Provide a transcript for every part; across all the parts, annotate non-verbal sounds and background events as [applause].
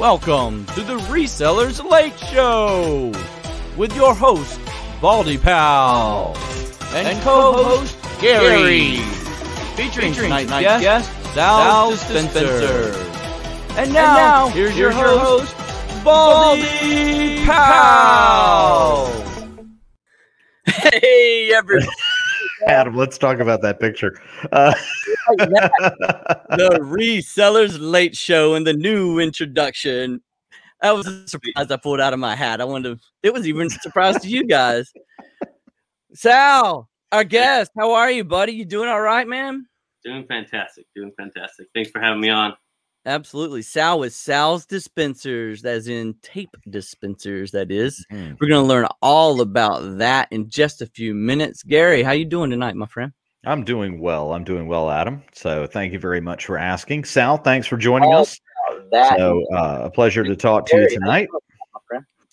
Welcome to the Resellers Late Show with your host, Baldy Pal, and, and co-host, Gary, featuring, featuring tonight's guest, guest Sal, Dispenser. And now, and now here's, here's, your host, Baldy, Baldy Pal. Hey, everybody. Adam, let's talk about that picture. Uh, [laughs] the resellers late show and the new introduction. That was a surprise I pulled out of my hat. I wanted to, it was even a surprise to you guys. Sal, our guest, how are you, buddy? You doing all right, man? Doing fantastic. Doing fantastic. Thanks for having me on. Absolutely. Sal with Sal's Dispensers, as in tape dispensers, that is. Mm. We're going to learn all about that in just a few minutes. Gary, how you doing tonight, my friend? I'm doing well. I'm doing well, Adam. So thank you very much for asking. Sal, thanks for joining us. That. So uh, a pleasure to talk to you tonight.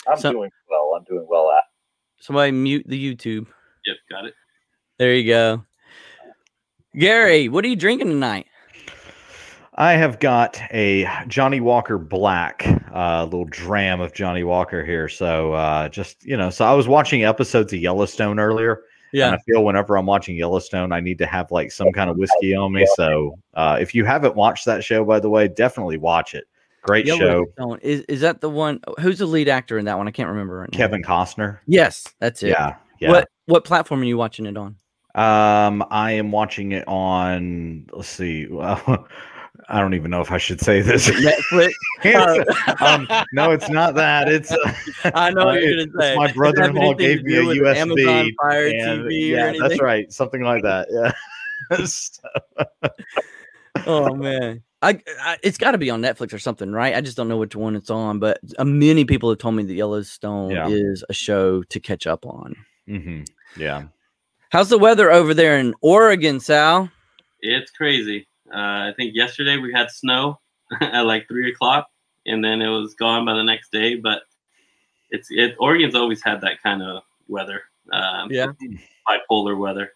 I'm so, doing well. I'm doing well. At. Somebody mute the YouTube. Yep, got it. There you go. Gary, what are you drinking tonight? I have got a Johnnie Walker Black, a uh, little dram of Johnnie Walker here. So uh, just you know, so I was watching episodes of Yellowstone earlier. Yeah. And I feel whenever I'm watching Yellowstone, I need to have like some kind of whiskey on me. So uh, if you haven't watched that show, by the way, definitely watch it. Great show. Is is that the one? Who's the lead actor in that one? I can't remember. Right Kevin Costner. Yes, that's it. Yeah. Yeah. What what platform are you watching it on? Um, I am watching it on. Let's see. [laughs] Well, I don't even know if I should say this. [laughs] Netflix. [laughs] [laughs] um, no, it's not that. It's uh, I know what you're gonna say. My brother-in-law gave me a USB. Amazon Fire TV yeah, that's right, something like that. Yeah. oh man, I, I it's got to be on Netflix or something, right? I just don't know which one it's on, but uh, many people have told me that Yellowstone yeah. is a show to catch up on. Mm-hmm. Yeah. How's the weather over there in Oregon, Sal? It's crazy. Uh, I think yesterday we had snow [laughs] at like three o'clock, and then it was gone by the next day. But it's it Oregon's always had that kind of weather. Um, yeah, bipolar weather.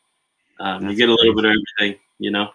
Um, you get a little bit of everything, you know.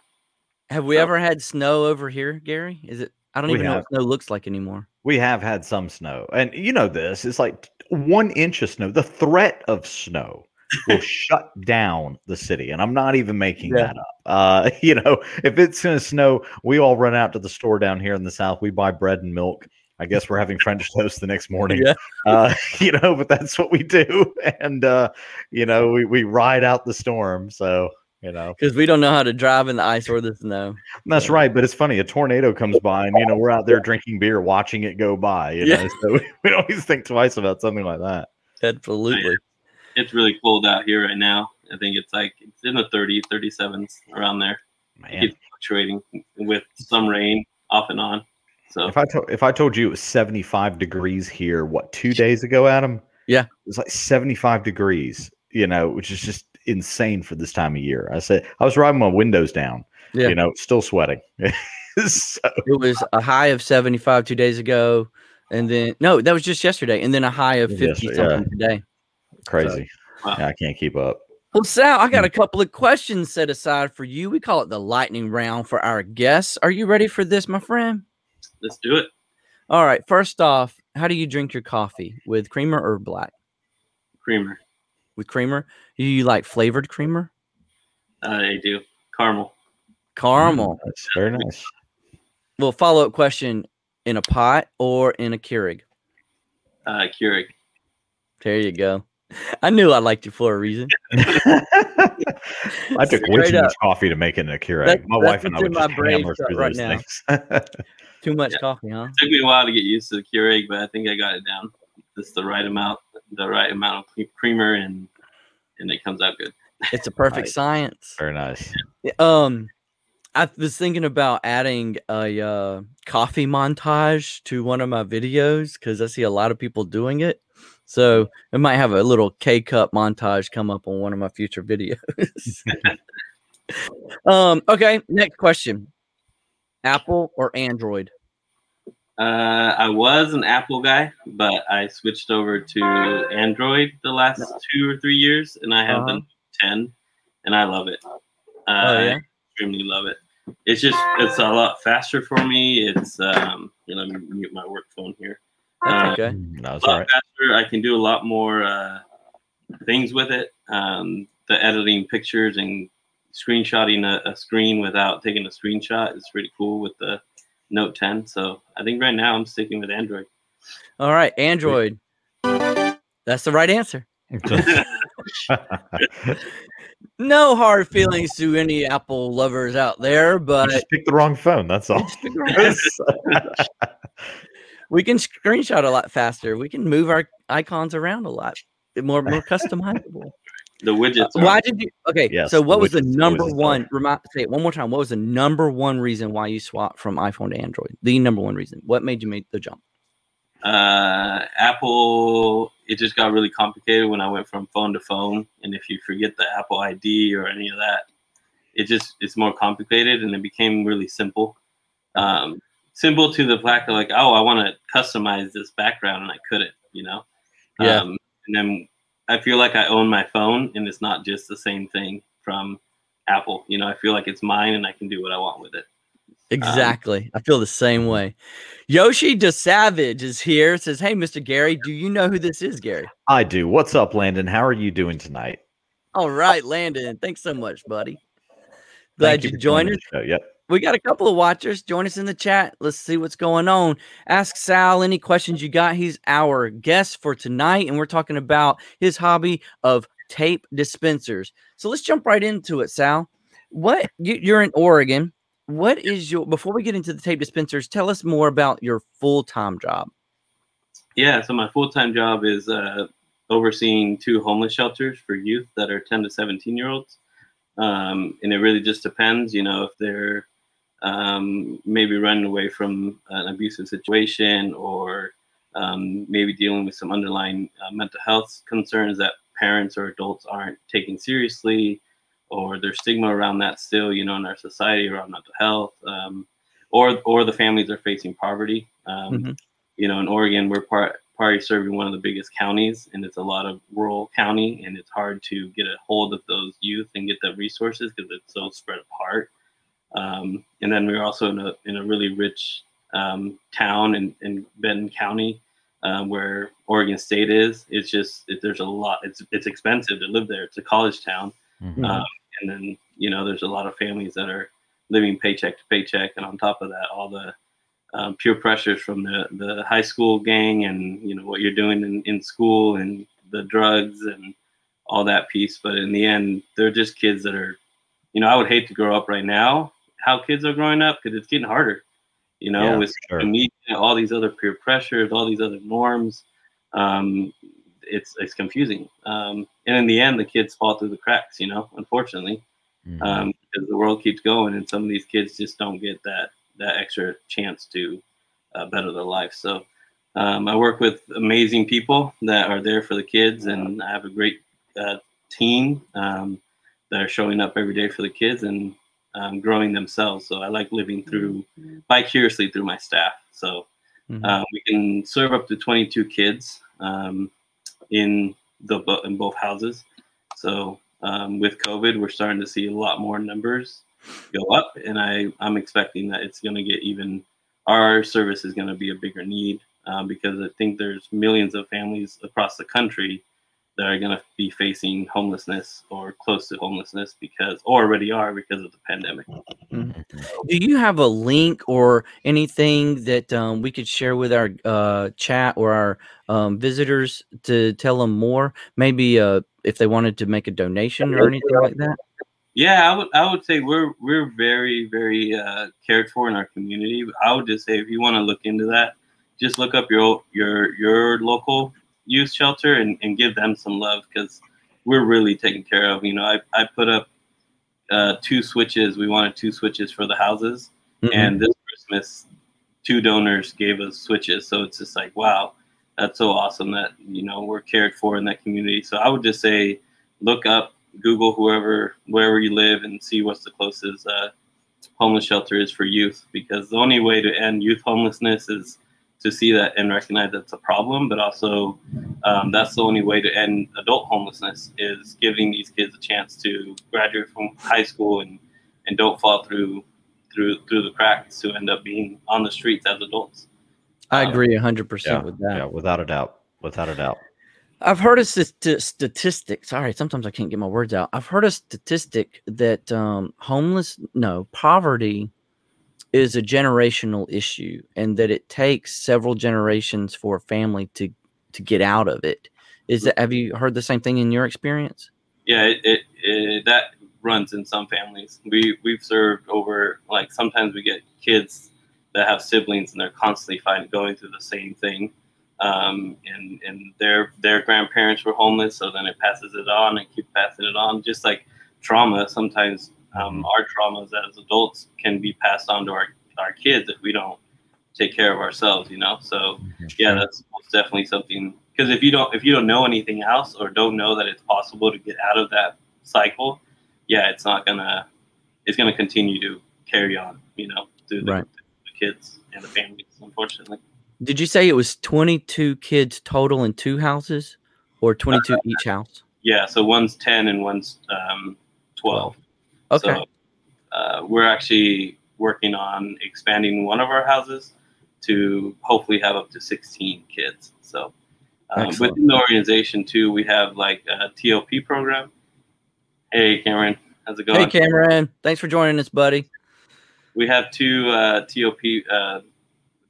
Have we so, ever had snow over here, Gary? Is it? I don't even have. know what snow looks like anymore. We have had some snow, and you know this. It's like one inch of snow. The threat of snow will shut down the city. And I'm not even making yeah. that up. Uh, [laughs] you know, if it's going to snow, we all run out to the store down here in the South. We buy bread and milk. I guess we're having French [laughs] toast the next morning. Yeah. [laughs] Uh, you know, but that's what we do. And, uh, you know, we, we ride out the storm. So, you know, because we don't know how to drive in the ice or the snow. That's right. But it's funny. A tornado comes by and, you know, we're out there drinking beer, watching it go by. You yeah. know, so we, we don't always think twice about something like that. Absolutely it's really cold out here right now. I think it's like it's in the 30, 37s around there. Man. It keeps fluctuating with some rain off and on. So if I told if I told you it was 75 degrees here, what two days ago, Adam? Yeah, it was like 75 degrees. You know, which is just insane for this time of year. I said I was riding my windows down. Yeah. you know, still sweating. [laughs] so. It was a high of 75 two days ago, and then no, that was just yesterday, and then a high of 50 something yeah. today. Crazy. So, wow. yeah, I can't keep up. Well, Sal, I got a couple of questions set aside for you. We call it the lightning round for our guests. Are you ready for this, my friend? Let's do it. All right. First off, how do you drink your coffee? With creamer or black? Creamer. With creamer? Do you like flavored creamer? Uh, I do. Caramel. Caramel. Mm, that's very nice. Well, follow up question in a pot or in a Keurig? Uh, Keurig. There you go. I knew I liked you for a reason. [laughs] I took way too much coffee to make it in a Keurig. That, my wife and I would just hammer through right those now. things. [laughs] too much yeah. coffee, huh? It took me a while to get used to the Keurig, but I think I got it down. Just the right amount, the right amount of creamer, and and it comes out good. It's a perfect science. Very nice. Um, I was thinking about adding a uh, coffee montage to one of my videos because I see a lot of people doing it. So it might have a little K cup montage come up on one of my future videos. [laughs] um, okay, next question. Apple or Android? Uh, I was an Apple guy, but I switched over to Android the last two or three years, and I have uh-huh. the 10, and I love it. Uh, oh, yeah? I extremely love it. It's just it's a lot faster for me. It's um, You know, let me mute my work phone here. That's Uh, okay. No, it's a all right. faster. I can do a lot more uh, things with it. Um, the editing pictures and screenshotting a, a screen without taking a screenshot is pretty cool with the Note 10. So I think right now I'm sticking with Android. All right, Android. That's the right answer. [laughs] No hard feelings to any Apple lovers out there, You but just picked the wrong phone. That's all. [laughs] [laughs] we can screenshot a lot faster. We can move our icons around a lot more more customizable. the widgets. Uh, why did you? Okay, Yes, so the what was the widgets always number is tough. one? Remind, say it one more time. What was the number one reason why you swapped from iPhone to Android? The number one reason. What made you make the jump? uh, Apple, it just got really complicated when I went from phone to phone. And if you forget the Apple ID or any of that, it just it's more complicated and it became really simple. Um, simple to the fact of like, oh, I want to customize this background and I couldn't, you know. Yeah. Um, and then I feel like I own my phone and it's not just the same thing from Apple. You know, I feel like it's mine and I can do what I want with it. Exactly. I feel the same way. Yoshi the Savage is here. Says, "Hey, Mr. Gary, do you know who this is, Gary?" I do. What's up, Landon? How are you doing tonight? All right, Landon. Thanks so much, buddy. Glad Thank you for joined us. the show. Yep. We got a couple of watchers. Join us in the chat. Let's see what's going on. Ask Sal any questions you got. He's our guest for tonight, and we're talking about his hobby of tape dispensers. So let's jump right into it, Sal. What you, you're in Oregon? What is your before we get into the tape dispensers? Tell us more about your full time job. Yeah, so my full time job is uh, overseeing two homeless shelters for youth that are 10 to 17 year olds. Um, and it really just depends, you know, if they're um, maybe running away from an abusive situation or um, maybe dealing with some underlying uh, mental health concerns that parents or adults aren't taking seriously, or there's stigma around that still, you know, in our society around mental health, um, or or the families are facing poverty. Um, Mhm. You know, in Oregon, we're part party serving one of the biggest counties, and it's a lot of rural county, and it's hard to get a hold of those youth and get the resources because it's so spread apart. Um, and then we're also in a in a really rich um, town in, in Benton County, um, where Oregon State is. It's just it, there's a lot. It's it's expensive to live there. It's a college town, Mhm. um, and then you know there's a lot of families that are living paycheck to paycheck, and on top of that, all the um, peer pressures from the the high school gang, and you know what you're doing in, in school, and the drugs, and all that piece. But in the end, they're just kids that are, you know, I would hate to grow up right now how kids are growing up because it's getting harder. You know, Yeah, with sure. media, all these other peer pressures, all these other norms. Um, it's it's confusing. Um, and in the end, the kids fall through the cracks. You know, unfortunately, Mhm. um, because the world keeps going, and some of these kids just don't get that that extra chance to uh, better their life. So. Um, I work with amazing people that are there for the kids, and I have a great uh, team um, that are showing up every day for the kids and um, growing themselves. So I like living through vicariously through my staff. So Mhm. uh, we can serve up to 22 kids um, in the in both houses. So um, with COVID, we're starting to see a lot more numbers go up, and I I'm expecting that it's going to get even. Our service is going to be a bigger need um, because I think there's millions of families across the country that are going to be facing homelessness or close to homelessness because, or already are because of the pandemic. Do you have a link or anything that um, we could share with our uh, chat or our um, visitors to tell them more? Maybe uh, if they wanted to make a donation or anything like that. Yeah, I would I would say we're we're very very uh, cared for in our community. I would just say if you want to look into that, just look up your your your local youth shelter and, and give them some love because we're really taken care of. You know, I I put up uh, two switches. We wanted two switches for the houses, Mhm. and this Christmas, two donors gave us switches. So it's just like wow, that's so awesome that you know we're cared for in that community. So I would just say look up Google whoever wherever you live and see what's the closest uh, homeless shelter is for youth because the only way to end youth homelessness is to see that and recognize that's a problem but also um, that's the only way to end adult homelessness is giving these kids a chance to graduate from high school and and don't fall through through through the cracks to end up being on the streets as adults I Uh, agree hundred percent yeah, with that. Yeah, without a doubt. Without a doubt. I've heard a st- statistic. Sorry, sometimes I can't get my words out. I've heard a statistic that um, homeless, no, poverty is a generational issue, and that it takes several generations for a family to to get out of it. Is that? Have you heard the same thing in your experience? Yeah, it, it, it that runs in some families. We we've served over like sometimes we get kids that have siblings and they're constantly fighting going through the same thing. Um, and and their their grandparents were homeless, so then it passes it on and keep passing it on. Just like trauma, sometimes um, our traumas as adults can be passed on to our, our kids if we don't take care of ourselves. You know, so yeah, that's most definitely something. Because if you don't if you don't know anything else or don't know that it's possible to get out of that cycle, yeah, it's not gonna it's gonna continue to carry on. You know, through the, Right. the kids and the families, unfortunately. Did you say it was twenty two kids total in two houses, or twenty two each house? Yeah, so one's ten and one's um, twelve. Okay, So uh, we're actually working on expanding one of our houses to hopefully have up to 16 kids. So um, within the organization too, we have like a TLP program. Hey, Cameron, how's it going? hey Cameron, thanks for joining us, buddy. we have two uh, TLP, uh,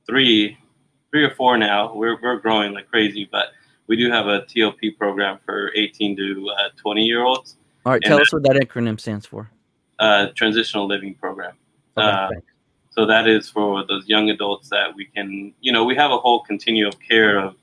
three, three or four now. We're we're growing like crazy, but we do have a TLP program for 18 to uh, 20 year olds, All right, And tell that- us what that acronym stands for. Uh, transitional living program. Okay, Uh. So that is for those young adults that we can, you know, we have a whole continuum of care of.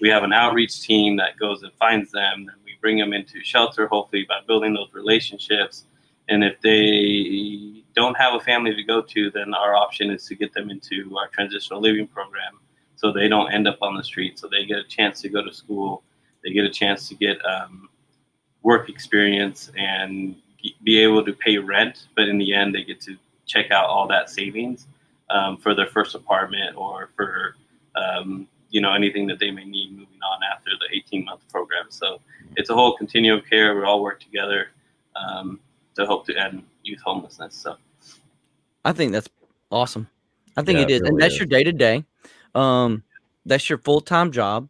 We have an outreach team that goes and finds them, and we bring them into shelter, hopefully by building those relationships. And if they don't have a family to go to, then our option is to get them into our transitional living program, so they don't end up on the street. So they get a chance to go to school, they get a chance to get um, work experience, and be able to pay rent. But in the end, they get to check out all that savings um, for their first apartment or for um, you know anything that they may need moving on after the 18 month program. So it's a whole continuum of care. We all work together um, to hope to end youth homelessness. So I think that's awesome. I think Yeah, it it is, and that's is. your day to day. Um, that's your full time job,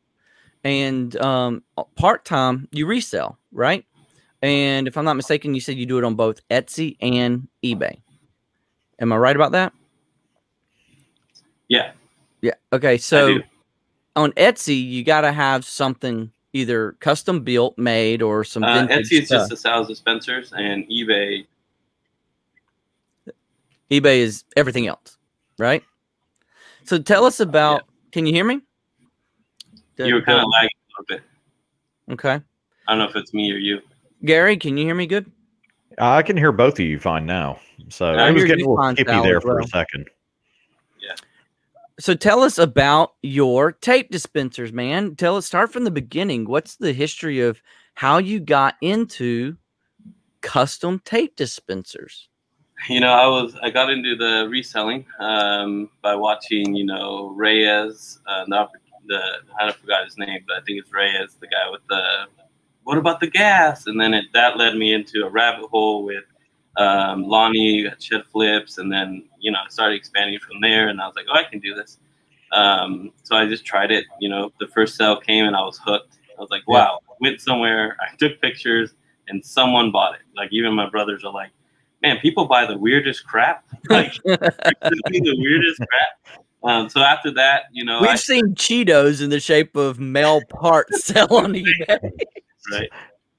and um, part time you resell, right? And if I'm not mistaken, you said you do it on both Etsy and eBay. Am I right about that? yeah, Yeah. Okay. So on Etsy, you got to have something either custom built, made, or some Uh, Etsy is just the sales dispensers, and eBay. eBay is everything else, right? So tell us about. Can you hear me? You were kind of lagging a little bit. Okay. I don't know if it's me or you. Gary, can you hear me good? I can hear both of you fine now. So I it was getting a little fine, skippy there for well. a second. So tell us about your tape dispensers, man. Tell us start from the beginning. What's the history of how you got into custom tape dispensers? You know, I was I got into the reselling um, by watching, you know, Reyes. Uh, not the I forgot his name, but I think it's Reyes, the guy with the what about the gas? And then it, that led me into a rabbit hole with um, Lonnie Shed Flips, and then you know I started expanding from there, and I was like, oh, I can do this. Um, so I just tried it. You know, the first sale came, and I was hooked. I was like, Yeah. wow. Went somewhere, [laughs] I took pictures, and someone bought it. Like even my brothers are like, man, people buy the weirdest crap. [laughs] Like [laughs] the weirdest crap. Um, so after that, you know, We've I, seen Cheetos in the shape of male parts sell on eBay. Right,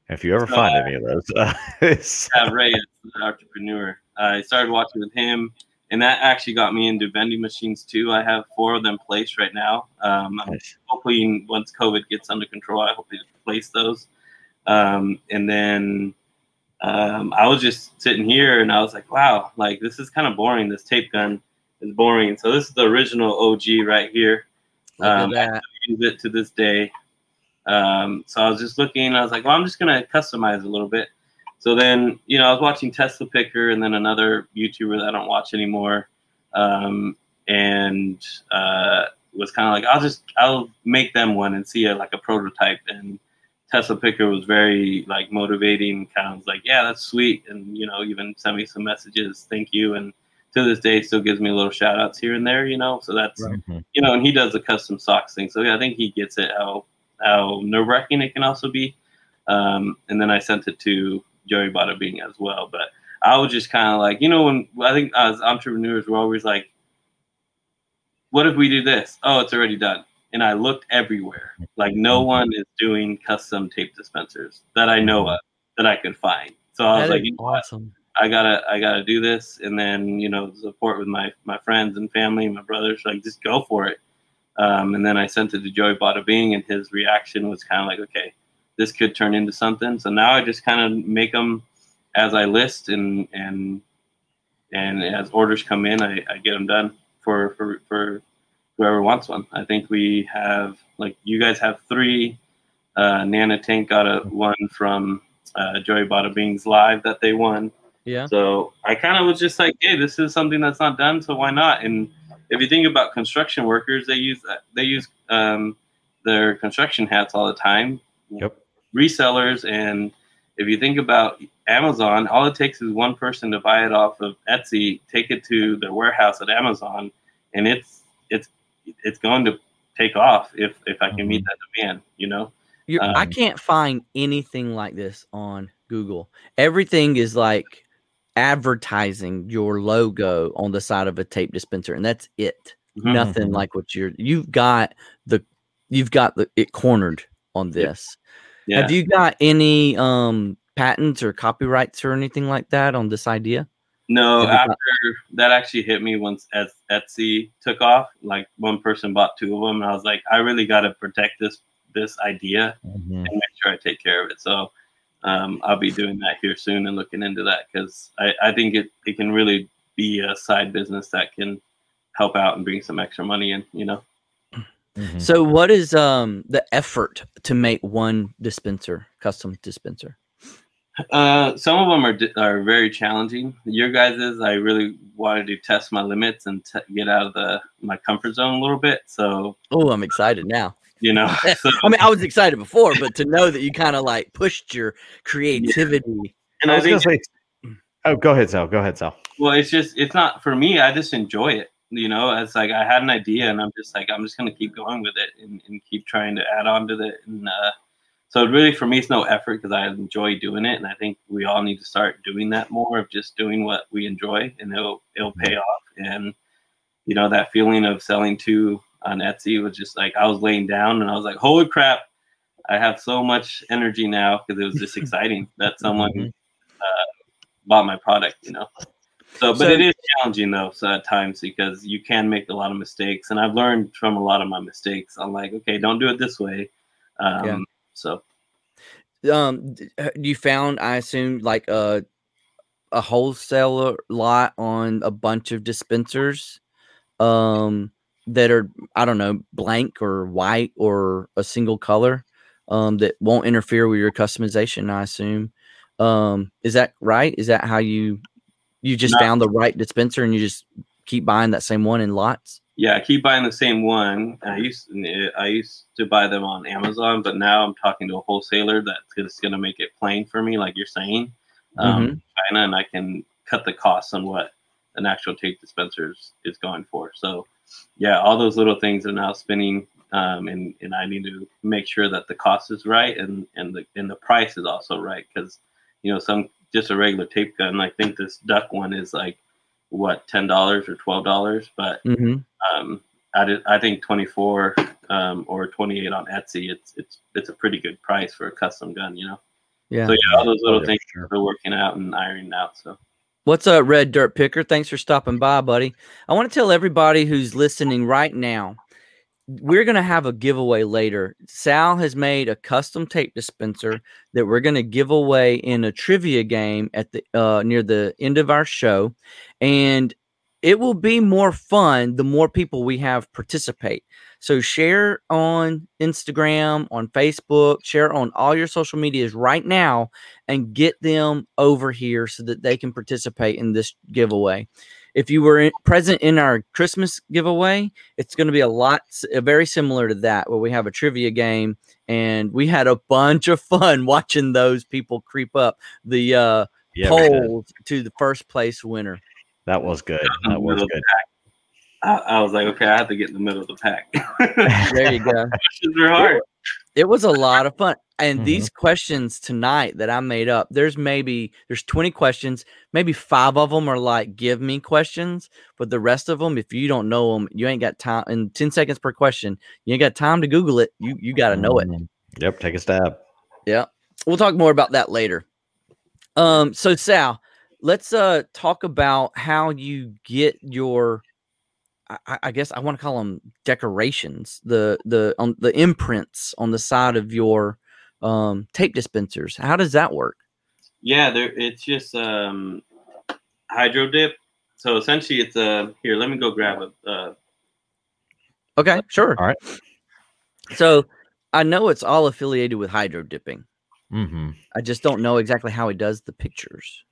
If you ever So, find uh, any of those, uh, [laughs] it's, have Ray as an entrepreneur. I started watching with him, and that actually got me into vending machines too. I have four of them placed right now. Um, I'm nice. hoping once COVID gets under control, I hope to place those. Um, and then um, I was just sitting here and I was like, wow, like this is kind of boring. This tape gun is boring. So this is the original OG right here. Look at Um, that. use it to this day. Um, so I was just looking. I was like, well, I'm just gonna customize a little bit. So then, you know, I was watching Tesla Picker and then another YouTuber that I don't watch anymore, um, and uh, was kind of like, I'll just I'll make them one and see it like a prototype. And Tesla Picker was very like motivating. Kind of like, yeah, that's sweet, and you know, even sent me some messages, thank you, and to this day still gives me little shout outs here and there, you know. So that's Mhm. you know, and he does the custom socks thing. So yeah, I think he gets it how how nerve wracking it can also be. Um, and then I sent it to Joey Bada Bing as well. But I was just kind of like, you know, when I think as entrepreneurs, we're always like, what if we do this? Oh, it's already done. And I looked everywhere. Like no one is doing custom tape dispensers that I know of that I could find. So I was That like, you know awesome. I gotta I gotta do this and then you know support with my my friends and family my brothers like just go for it um, and then I sent it to Joey Bada Bing and his reaction was kind of like okay this could turn into something so now I just kind of make them as I list and and and as orders come in I, I get them done for for for whoever wants one I think we have like you guys have three uh, Nana Tank got a one from uh, Joey Bada Bing's live that they won Yeah. so I kind of was just like, hey, this is something that's not done, so why not? And if you think about construction workers, they use they use um, their construction hats all the time. Yep. Resellers, and if you think about Amazon, all it takes is one person to buy it off of Etsy, take it to their warehouse at Amazon, and it's it's it's going to take off if if I can meet that demand. You know. You're, I Um, can't find anything like this on Google. Everything is like advertising your logo on the side of a tape dispenser, and that's it. Mhm. Nothing Mhm. like what you're. You've got the, you've got the it cornered on this. Yeah. Have you got any um patents or copyrights or anything like that on this idea? No, after that actually hit me once as Etsy took off. Like one person bought two of them, and I was like, I really got to protect this this idea Mhm. and make sure I take care of it. So um, I'll be doing that here soon and looking into that because I, I think it, it can really be a side business that can help out and bring some extra money in. You know. Mhm. So, what is um the effort to make one dispenser, custom dispenser? Uh, some of them are are very challenging. Your guys's, I really wanted to test my limits and t- get out of the my comfort zone a little bit. So Oh, I'm excited now. You know, [laughs] so, I mean, I was excited before, but to know that you kind of like pushed your creativity. and I I was gonna think say. Oh, go ahead, Sal. Go ahead, Sal. Well, it's just it's not for me. I just enjoy it. You know, it's like I had an idea, and I'm just like I'm just gonna keep going with it and, and keep trying to add on to it. And uh, so, really, for me, it's no effort because I enjoy doing it, and I think we all need to start doing that more of just doing what we enjoy, and it'll it'll pay off. And you know, that feeling of selling two on Etsy was just like I was laying down, and I was like, holy crap. I have so much energy now because it was just [laughs] exciting that someone Mhm. bought my product, you know. So, but So- it is challenging though so at times because you can make a lot of mistakes, and I've learned from a lot of my mistakes. I'm like, okay, don't do it this way. Um, Yeah. So Um, uh, you found, I assume, like a a wholesaler lot on a bunch of dispensers, um, that are I don't know blank or white or a single color, um, that won't interfere with your customization. I assume. Um, is that right? Is that how you you just No. found the right dispenser and you just keep buying that same one in lots? yeah, I keep buying the same one. I used I used to buy them on Amazon, but now I'm talking to a wholesaler that's going to make it plain for me, like you're saying, um, China, and I can cut the costs on what an actual tape dispenser is, is going for. So, yeah, all those little things are now spinning, um, and and I need to make sure that the cost is right and and the and the price is also right because you know some just a regular tape gun. I think this duck one is like what ten dollars or twelve dollars, but Mm-hmm. um, I did, I think 24 um, or 28 on Etsy. It's it's it's a pretty good price for a custom gun, you know. Yeah. So yeah, all those little Oh, yeah, things sure. are working out and ironing out. So What's up, Red Dirt Picker? Thanks for stopping by, buddy. I want to tell everybody who's listening right now we're going to have a giveaway later. Sal has made a custom tape dispenser that we're going to give away in a trivia game at the uh, near the end of our show, and it will be more fun the more people we have participate. So share on Instagram, on Facebook, share on all your social medias right now and get them over here so that they can participate in this giveaway. If you were in, present in our Christmas giveaway, it's going to be a lot s- very similar to that where we have a trivia game and we had a bunch of fun [laughs] watching those people creep up the uh Yeah, polls to the first place winner. That was good. That was middle of the good. Pack. I, I was like, okay, I have to get in the middle of the pack. [laughs] There you go. Questions are hard. It was a lot of fun. And Mhm. these questions tonight that I made up, there's maybe there's 20 questions, maybe 5 of them are like give me questions, but the rest of them if you don't know them, you ain't got time in 10 seconds per question. You ain't got time to google it. You you got to know it. Mhm. Yep, take a stab. Yeah, we'll talk more about that later. Um so Sal, let's uh talk about how you get your I- I, I guess I want to call them decorations, the the on the imprints on the side of your um, tape dispensers. How does that work? Yeah, there. It's just um, hydro dip. So essentially, it's a here. Let me go grab a. Uh, Okay, sure. All right. So I know it's all affiliated with hydro dipping. Mm-hmm. I just don't know exactly how he does the pictures.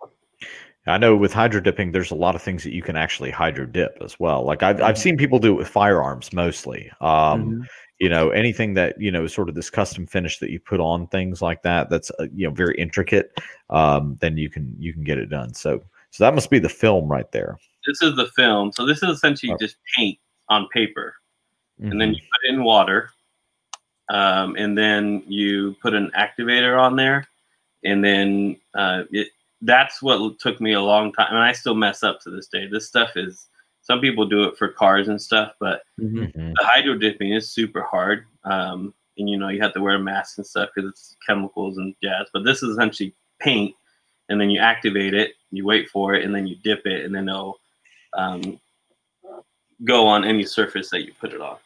I know with hydro dipping, there's a lot of things that you can actually hydro dip as well. Like I've, Mm-hmm. I've seen people do it with firearms mostly. Um, Mhm. You know, anything that you know, sort of this custom finish that you put on things like that. That's uh, you know very intricate. Um, then you can you can get it done. So so that must be the film right there. this is the film. So this is essentially Oh. just paint on paper, and Mhm. then you put it in water, um, and then you put an activator on there, and then uh, it. That's what took me a long time, and I still mess up to this day. This stuff is. Some people do it for cars and stuff, but Mhm. Mhm. the hydro dipping is super hard. Um, and you know, you have to wear a mask and stuff because it's chemicals and jazz. But this is essentially paint, and then you activate it, you wait for it, and then you dip it, and then it'll um, go on any surface that you put it on.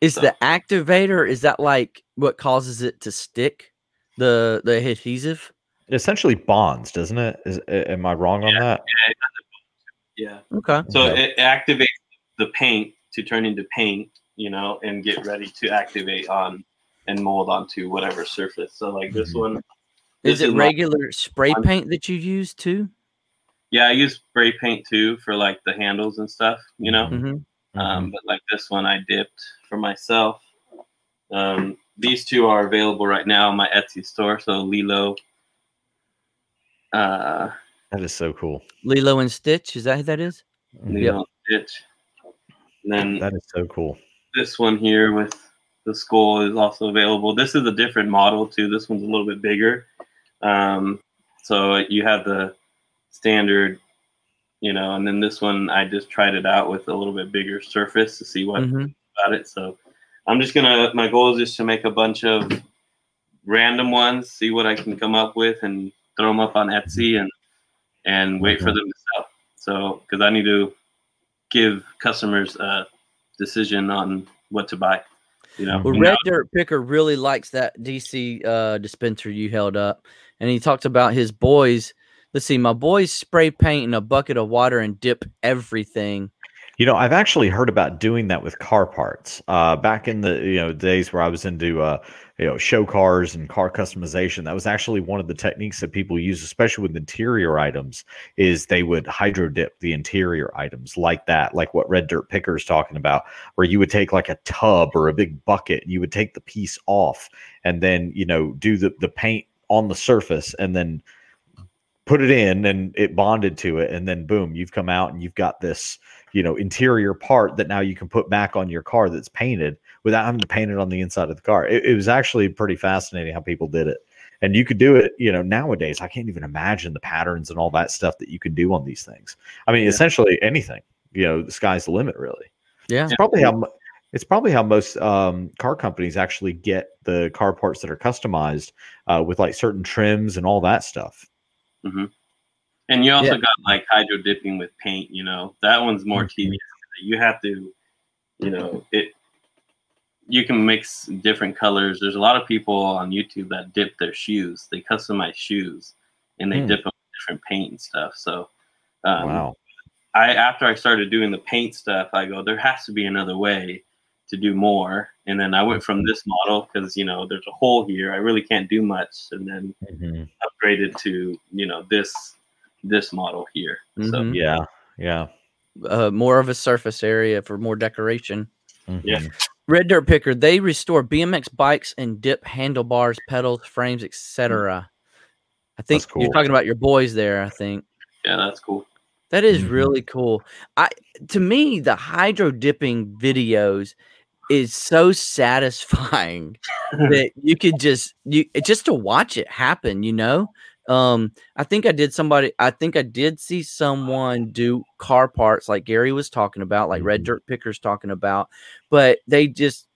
Is So- the activator is that like what causes it to stick? The the adhesive? It essentially bonds, doesn't it? Is am I wrong on that? Yeah. Okay. So Okay. it activates the paint to turn into paint, you know, and get ready to activate on and mold onto whatever surface. So like this Mhm. one. Is this it my- regular spray paint that you use too? Yeah, I use spray paint too for like the handles and stuff, you know. Mhm. Mm-hmm. Um, but like this one, I dipped for myself. Um, these two are available right now on my Etsy store. So Lilo, uh, That is so cool. Lilo and Stitch, is that who that is? Lilo Stitch. And then That is so cool. this one here with the skull is also available. This is a different model too. This one's a little bit bigger. Um, so you have the standard, you know, and then this one I just tried it out with a little bit bigger surface to see what Mhm. about it. So I'm just gonna. My goal is just to make a bunch of random ones, see what I can come up with, and throw them up on Etsy and and wait for them to sell. So because I need to give customers a decision on what to buy. You know, Well, And Red Dirt Picker really likes that DC uh, dispenser you held up, and he talked about his boys. Let's see, my boys spray paint in a bucket of water and dip everything. You know, I've actually heard about doing that with car parts. Uh, back in the you know days where I was into uh, you know show cars and car customization, that was actually one of the techniques that people use, especially with interior items. Is they would hydro dip the interior items like that, like what Red Dirt Picker is talking about, where you would take like a tub or a big bucket, and you would take the piece off, and then you know do the the paint on the surface, and then put it in, and it bonded to it, and then boom, you've come out and you've got this you know interior part that now you can put back on your car that's painted without having to paint it on the inside of the car. It, it was actually pretty fascinating how people did it. And you could do it you know nowadays i can't even imagine the patterns and all that stuff that you can do on these things. I mean Yeah. essentially anything you know the sky's the limit really. Yeah. it's probably how it's probably how most um, car companies actually get the car parts that are customized uh, with like certain trims and all that stuff and you also Yeah. got like hydro dipping with paint. You know, that one's more Mhm. tedious. You have to, you know, it. You can mix different colors. There's a lot of people on YouTube that dip their shoes. They customize shoes, and they Hmm. dip them with different paint and stuff. So, um, wow I after I started doing the paint stuff, I go, there has to be another way to do more. And then I went from this model because you know there's a hole here. I really can't do much, and then Mhm. upgraded to you know this this model here. So Mhm. yeah yeah Uh, more of a surface area for more decoration. Yeah. Mhm. Red Dirt Picker, they restore BMX bikes and dip handlebars, pedals, frames, etc. I think That's you're talking about your boys there. I think. yeah, that's cool. That is Mhm. really cool. I to me, the hydro dipping videos is so satisfying [laughs] that you could just you just to watch it happen, you know? Um, I think I did somebody I think I did see someone do car parts like Gary was talking about, like Red Mhm. Dirt Pickers talking about, but they just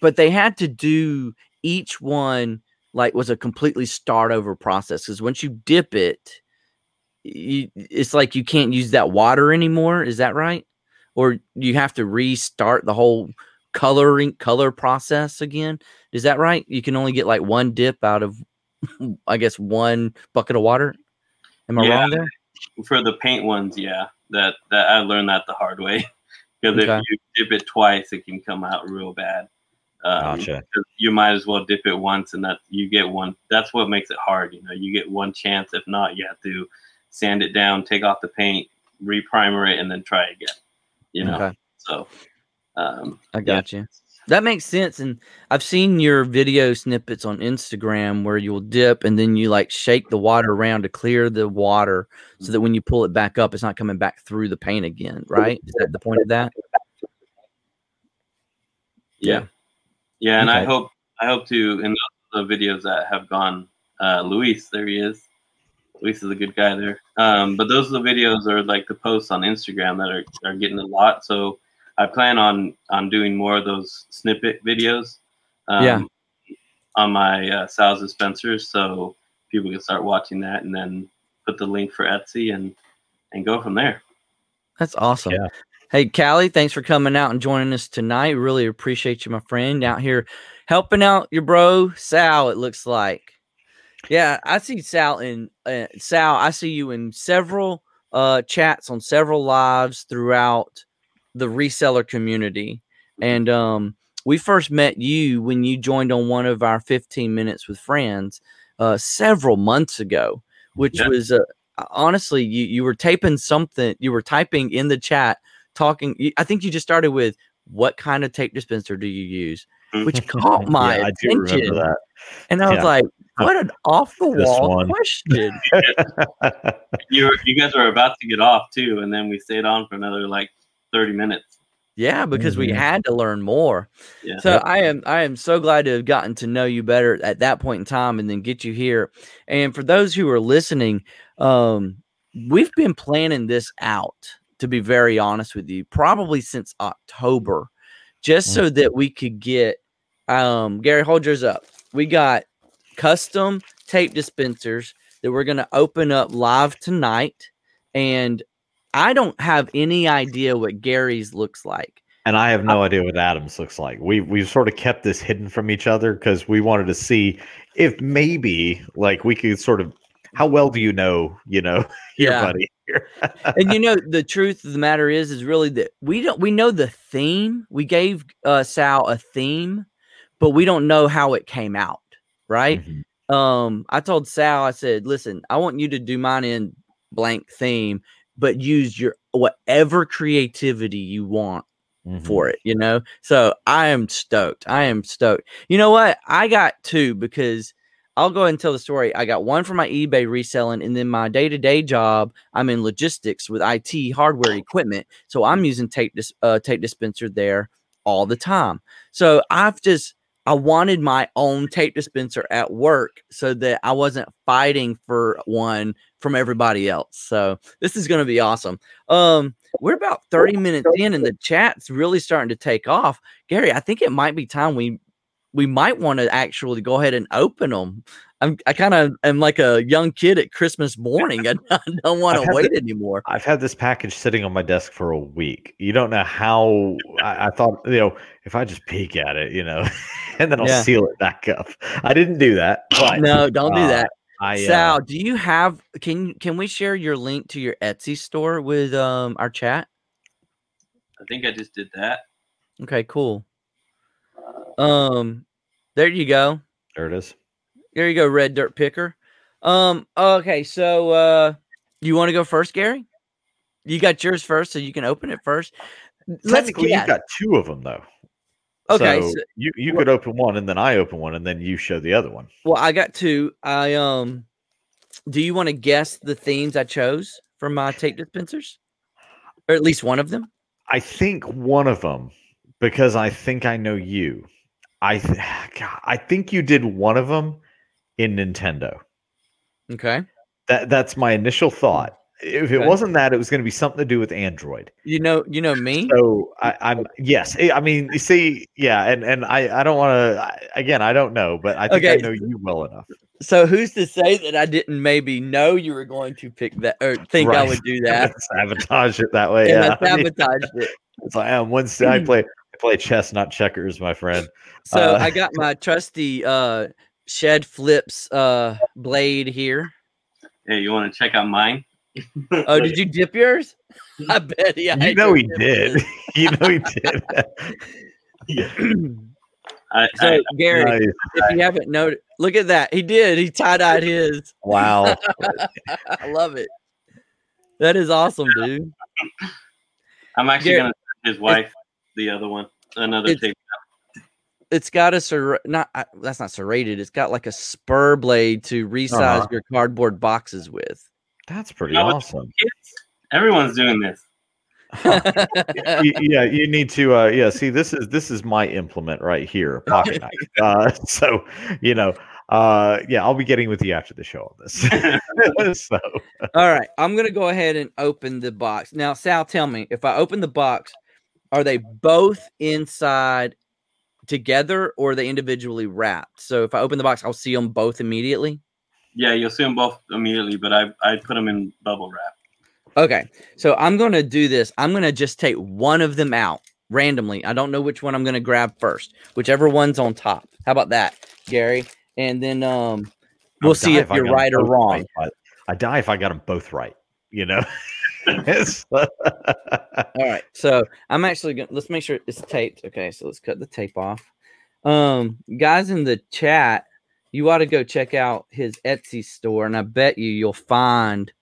but they had to do each one like was a completely start over process because once you dip it, you, it's like you can't use that water anymore. Is that right? Or you have to restart the whole coloring color process again. Is that right? You can only get like one dip out of, I guess, one bucket of water. Am I Yeah. wrong there? For the paint ones, yeah, that that I learned that the hard way. [laughs] Because Okay. if you dip it twice, it can come out real bad. Um, Gotcha. You might as well dip it once, and that you get one. That's what makes it hard. You know, you get one chance. If not, you have to sand it down, take off the paint, reprimer it, and then try again. You know, Okay. so um, I yeah. got you. That makes sense. And I've seen your video snippets on Instagram where you'll dip and then you like shake the water around to clear the water so that when you pull it back up, it's not coming back through the paint again, right? Is that the point of that? Yeah. Yeah, and I hope I hope to in the videos that have gone uh Luis, there he is. Luis is a good guy there. Um, but those are the videos are like the posts on Instagram that are, are getting a lot. So I plan on on doing more of those snippet videos. Um, Yeah. On my uh, Sal's dispensers, so people can start watching that, and then put the link for Etsy and and go from there. That's awesome. Yeah. Hey, Callie, thanks for coming out and joining us tonight. Really appreciate you, my friend, out here helping out your bro Sal. It looks like, yeah, I see Sal in uh, Sal. I see you in several uh chats on several lives throughout the reseller community, and um, we first met you when you joined on one of our 15 minutes with friends uh several months ago, which Yeah. was uh, honestly you you were taping something you were typing in the chat talking i think you just started with what kind of tape dispenser do you use? which [laughs] caught my yeah, I attention that. and i was like what an off the wall question. [laughs] [laughs] You you guys were about to get off too, and then we stayed on for another like thirty minutes. yeah because we Mhm. had to learn more Yeah. So I am I am so glad to have gotten to know you better at that point in time and then get you here. And for those who are listening, um, we've been planning this out, to be very honest with you, probably since October, just so that we could get um Gary, hold yours up. We got custom tape dispensers that we're gonna open up live tonight. And I don't have any idea what Gary's looks like. And I have no idea what Adams looks like. We we've sort of kept this hidden from each other because we wanted to see if maybe like we could sort of how well do you know, you know, [laughs] your Yeah. buddy here. and you know [laughs] the truth of the matter is is really that we don't we know the theme we gave uh sal a theme but we don't know how it came out right Mhm. um i told sal i said listen i want you to do mine in blank theme but use your whatever creativity you want Mhm. for it, you know? So I am stoked. I am stoked. You know what? I got two because I'll go ahead and tell the story. I got one for my eBay reselling, and then my day to day job, I'm in logistics with IT hardware equipment. So I'm using tape dis- uh, tape dispenser there all the time. So I've just I wanted my own tape dispenser at work so that I wasn't fighting for one from everybody else. So this is going to be awesome. Um, we're about 30 minutes in and the chat's really starting to take off. Gary, I think it might be time we we might want to actually go ahead and open them. I'm I kind of am like a young kid at Christmas morning. I, [laughs] I don't want to wait the- anymore. I've had this package sitting on my desk for a week. You don't know how I, I thought, you know, if I just peek at it, you know, [laughs] and then I'll Yeah. seal it back up. I didn't do that. [laughs] But No, don't do uh, that. I uh, Sal, do you have can can we share your link to your Etsy store with um our chat? I think I just did that. Okay, cool. Um there you go. there it is. There you go, Red Dirt Picker. Um, okay, so uh you want to go first, Gary? You got yours first, so you can open it first. Let's Technically, you've got two of them though. Okay, so so- you you what- could open one and then I open one and then you show the other one. Well, I got two. I um do you want to guess the themes I chose for my tape dispensers, or at least one of them. I think one of them because I think I know you. I th- [sighs] God, I think you did one of them in Nintendo. Okay. That that's my initial thought. If it Okay. wasn't that, it was going to be something to do with Android. You know, you know me. So I, I'm yes. eh, I mean, you see, yeah, and and I I don't want to. Again, I don't know, but I think I know you well enough. So who's to say that I didn't maybe know you were going to pick that or think I would do [laughs] that? Sabotage it that way. and Yeah, [laughs] I I mean, sabotaged it. it's like, I'm Wednesday. I [clears throat] play play chess, not checkers, my friend. So Uh, I got my trusty uh shed flips uh blade here. Hey, you want to check out mine? Oh, did you dip yours? [laughs] I bet he. [laughs] You know he did. you know he did. I, so I, Gary, Nice. if you haven't noted, look at that. He did. He tie dyed his. Wow. [laughs] I love it. That is awesome, dude. I'm actually Garrett, gonna his wife the other one, another It's- tape. It's got a ser- not uh, that's not serrated. It's got like a spur blade to resize Uh-huh. your cardboard boxes with. That's pretty No, it's- awesome. Everyone's doing this. [laughs] Yeah, you need to. Uh, yeah, see, this is this is my implement right here, pocket knife. [laughs] Uh, so, you know, uh, yeah, I'll be getting with you after the show on this. [laughs] so, All right, I'm gonna go ahead and open the box now. Sal, tell me if I open the box, are they both inside together or are they individually wrapped? So if I open the box, I'll see them both immediately. Yeah, you'll see them both immediately, but I I put them in bubble wrap. Okay, so I'm gonna do this. I'm gonna just take one of them out randomly. I don't know which one I'm gonna grab first. Whichever one's on top. How about that, Gary? And then um, we'll I'll see if you're got 'em right or both wrong. but I die if I got them both right. You know. [laughs] [laughs] All right. So I'm actually gonna let's make sure it's taped. Okay, so let's cut the tape off. Um, guys in the chat, you ought to go check out his Etsy store, and I bet you you'll find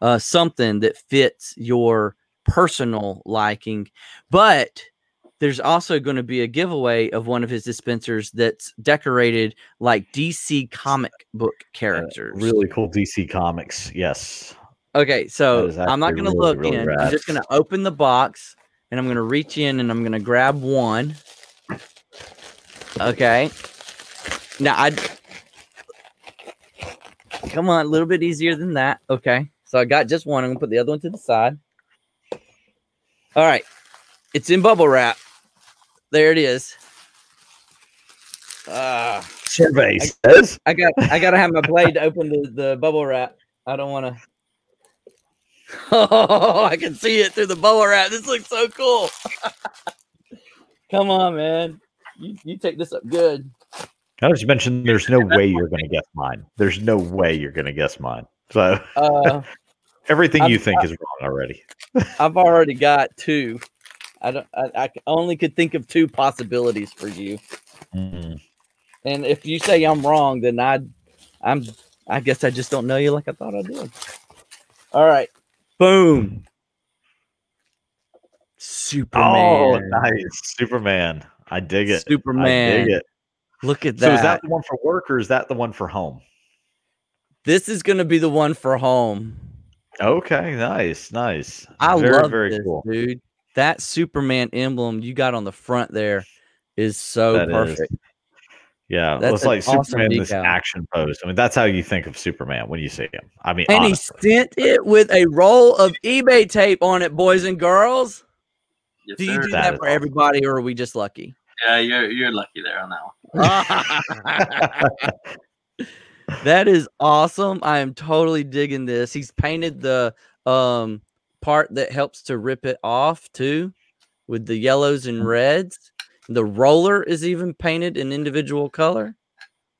uh something that fits your personal liking. But there's also going to be a giveaway of one of his dispensers that's decorated like DC comic book characters. really cool DC comics. Yes. Okay, so I'm not gonna really, look really in. I'm just gonna open the box and I'm gonna reach in and I'm gonna grab one. Okay. Now I come on, a little bit easier than that. Okay. So I got just one. I'm gonna put the other one to the side. All right. It's in bubble wrap. There it is. Ah. Survey says. I got I gotta have my blade to open the, the bubble wrap. I don't wanna [laughs] Oh I can see it through the bubble wrap. This looks so cool. [laughs] Come on, man. You, you take this up good. I just mentioned there's no [laughs] way you're going to guess mine. There's no way you're going to guess mine. So Uh everything I'm- you think is wrong already. I've already got two. I don't I only could think of two possibilities for you. Mm. And if you say I'm wrong, then I I'm I guess I just don't know you like I thought I did. All right. Boom. Oh, Superman. Oh, nice. Superman. I dig it. Superman. I dig it. Look at that. So is that the one for work or is that the one for home? This is going to be the one for home. Okay, nice, nice. I very, love very this, cool. dude. That Superman emblem you got on the front there is so That is perfect. Yeah, That's it's like awesome Superman in this action pose. I mean, that's how you think of Superman when you see him. I mean, And honestly. he sent it with a roll of eBay tape on it, boys and girls. Yes, Do you sir. do That that, is for awesome. everybody, or are we just lucky? Yeah, you're you're lucky there on that one. [laughs] [laughs] that is awesome. I am totally digging this. He's painted the um part that helps to rip it off too with the yellows and reds. The roller is even painted in individual color.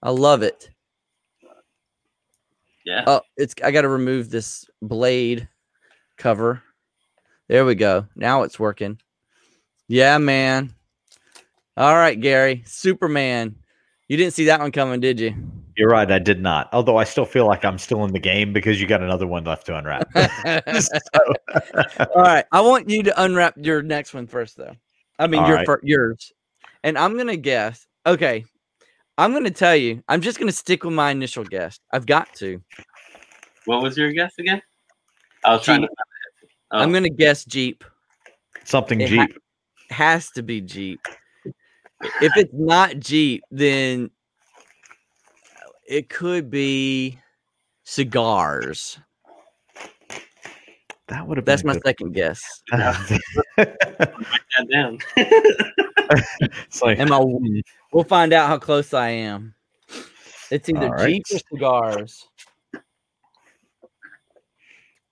I love it. Yeah. Oh, it's I got to remove this blade cover. There we go. Now it's working. Yeah, man. All right, Gary. Superman. You didn't see that one coming, did you? You're right, I did not. Although I still feel like I'm still in the game because you got another one left to unwrap. [laughs] [laughs] All right. I want you to unwrap your next one first, though. I mean, All your right. fir- yours. And I'm gonna guess. Okay, I'm gonna tell you. I'm just gonna stick with my initial guess. I've got to. What was your guess again? I was trying to. Jeep. Oh, I'm gonna guess Jeep. Something It ha- Jeep. Has to be Jeep. If it's not Jeep, then it could be cigars. That would have That's my good. second guess. [laughs] that down. [laughs] it's like, Am I? We'll find out how close I am. It's either All right. Jeep or cigars.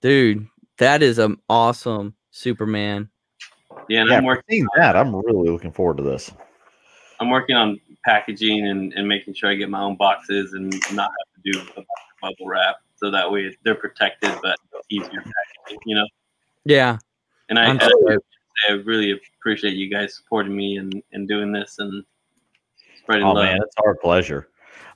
Dude, that is an awesome Superman. yeah, and yeah, I'm working. seeing that, I'm really looking forward to this. I'm working on packaging and, and making sure I get my own boxes and not have to do the bubble wrap, so that way they're protected, but easier packaging. You know, Yeah, and I, I'm I, really appreciate you guys supporting me and, and doing this and spreading Oh love. man, it's our pleasure.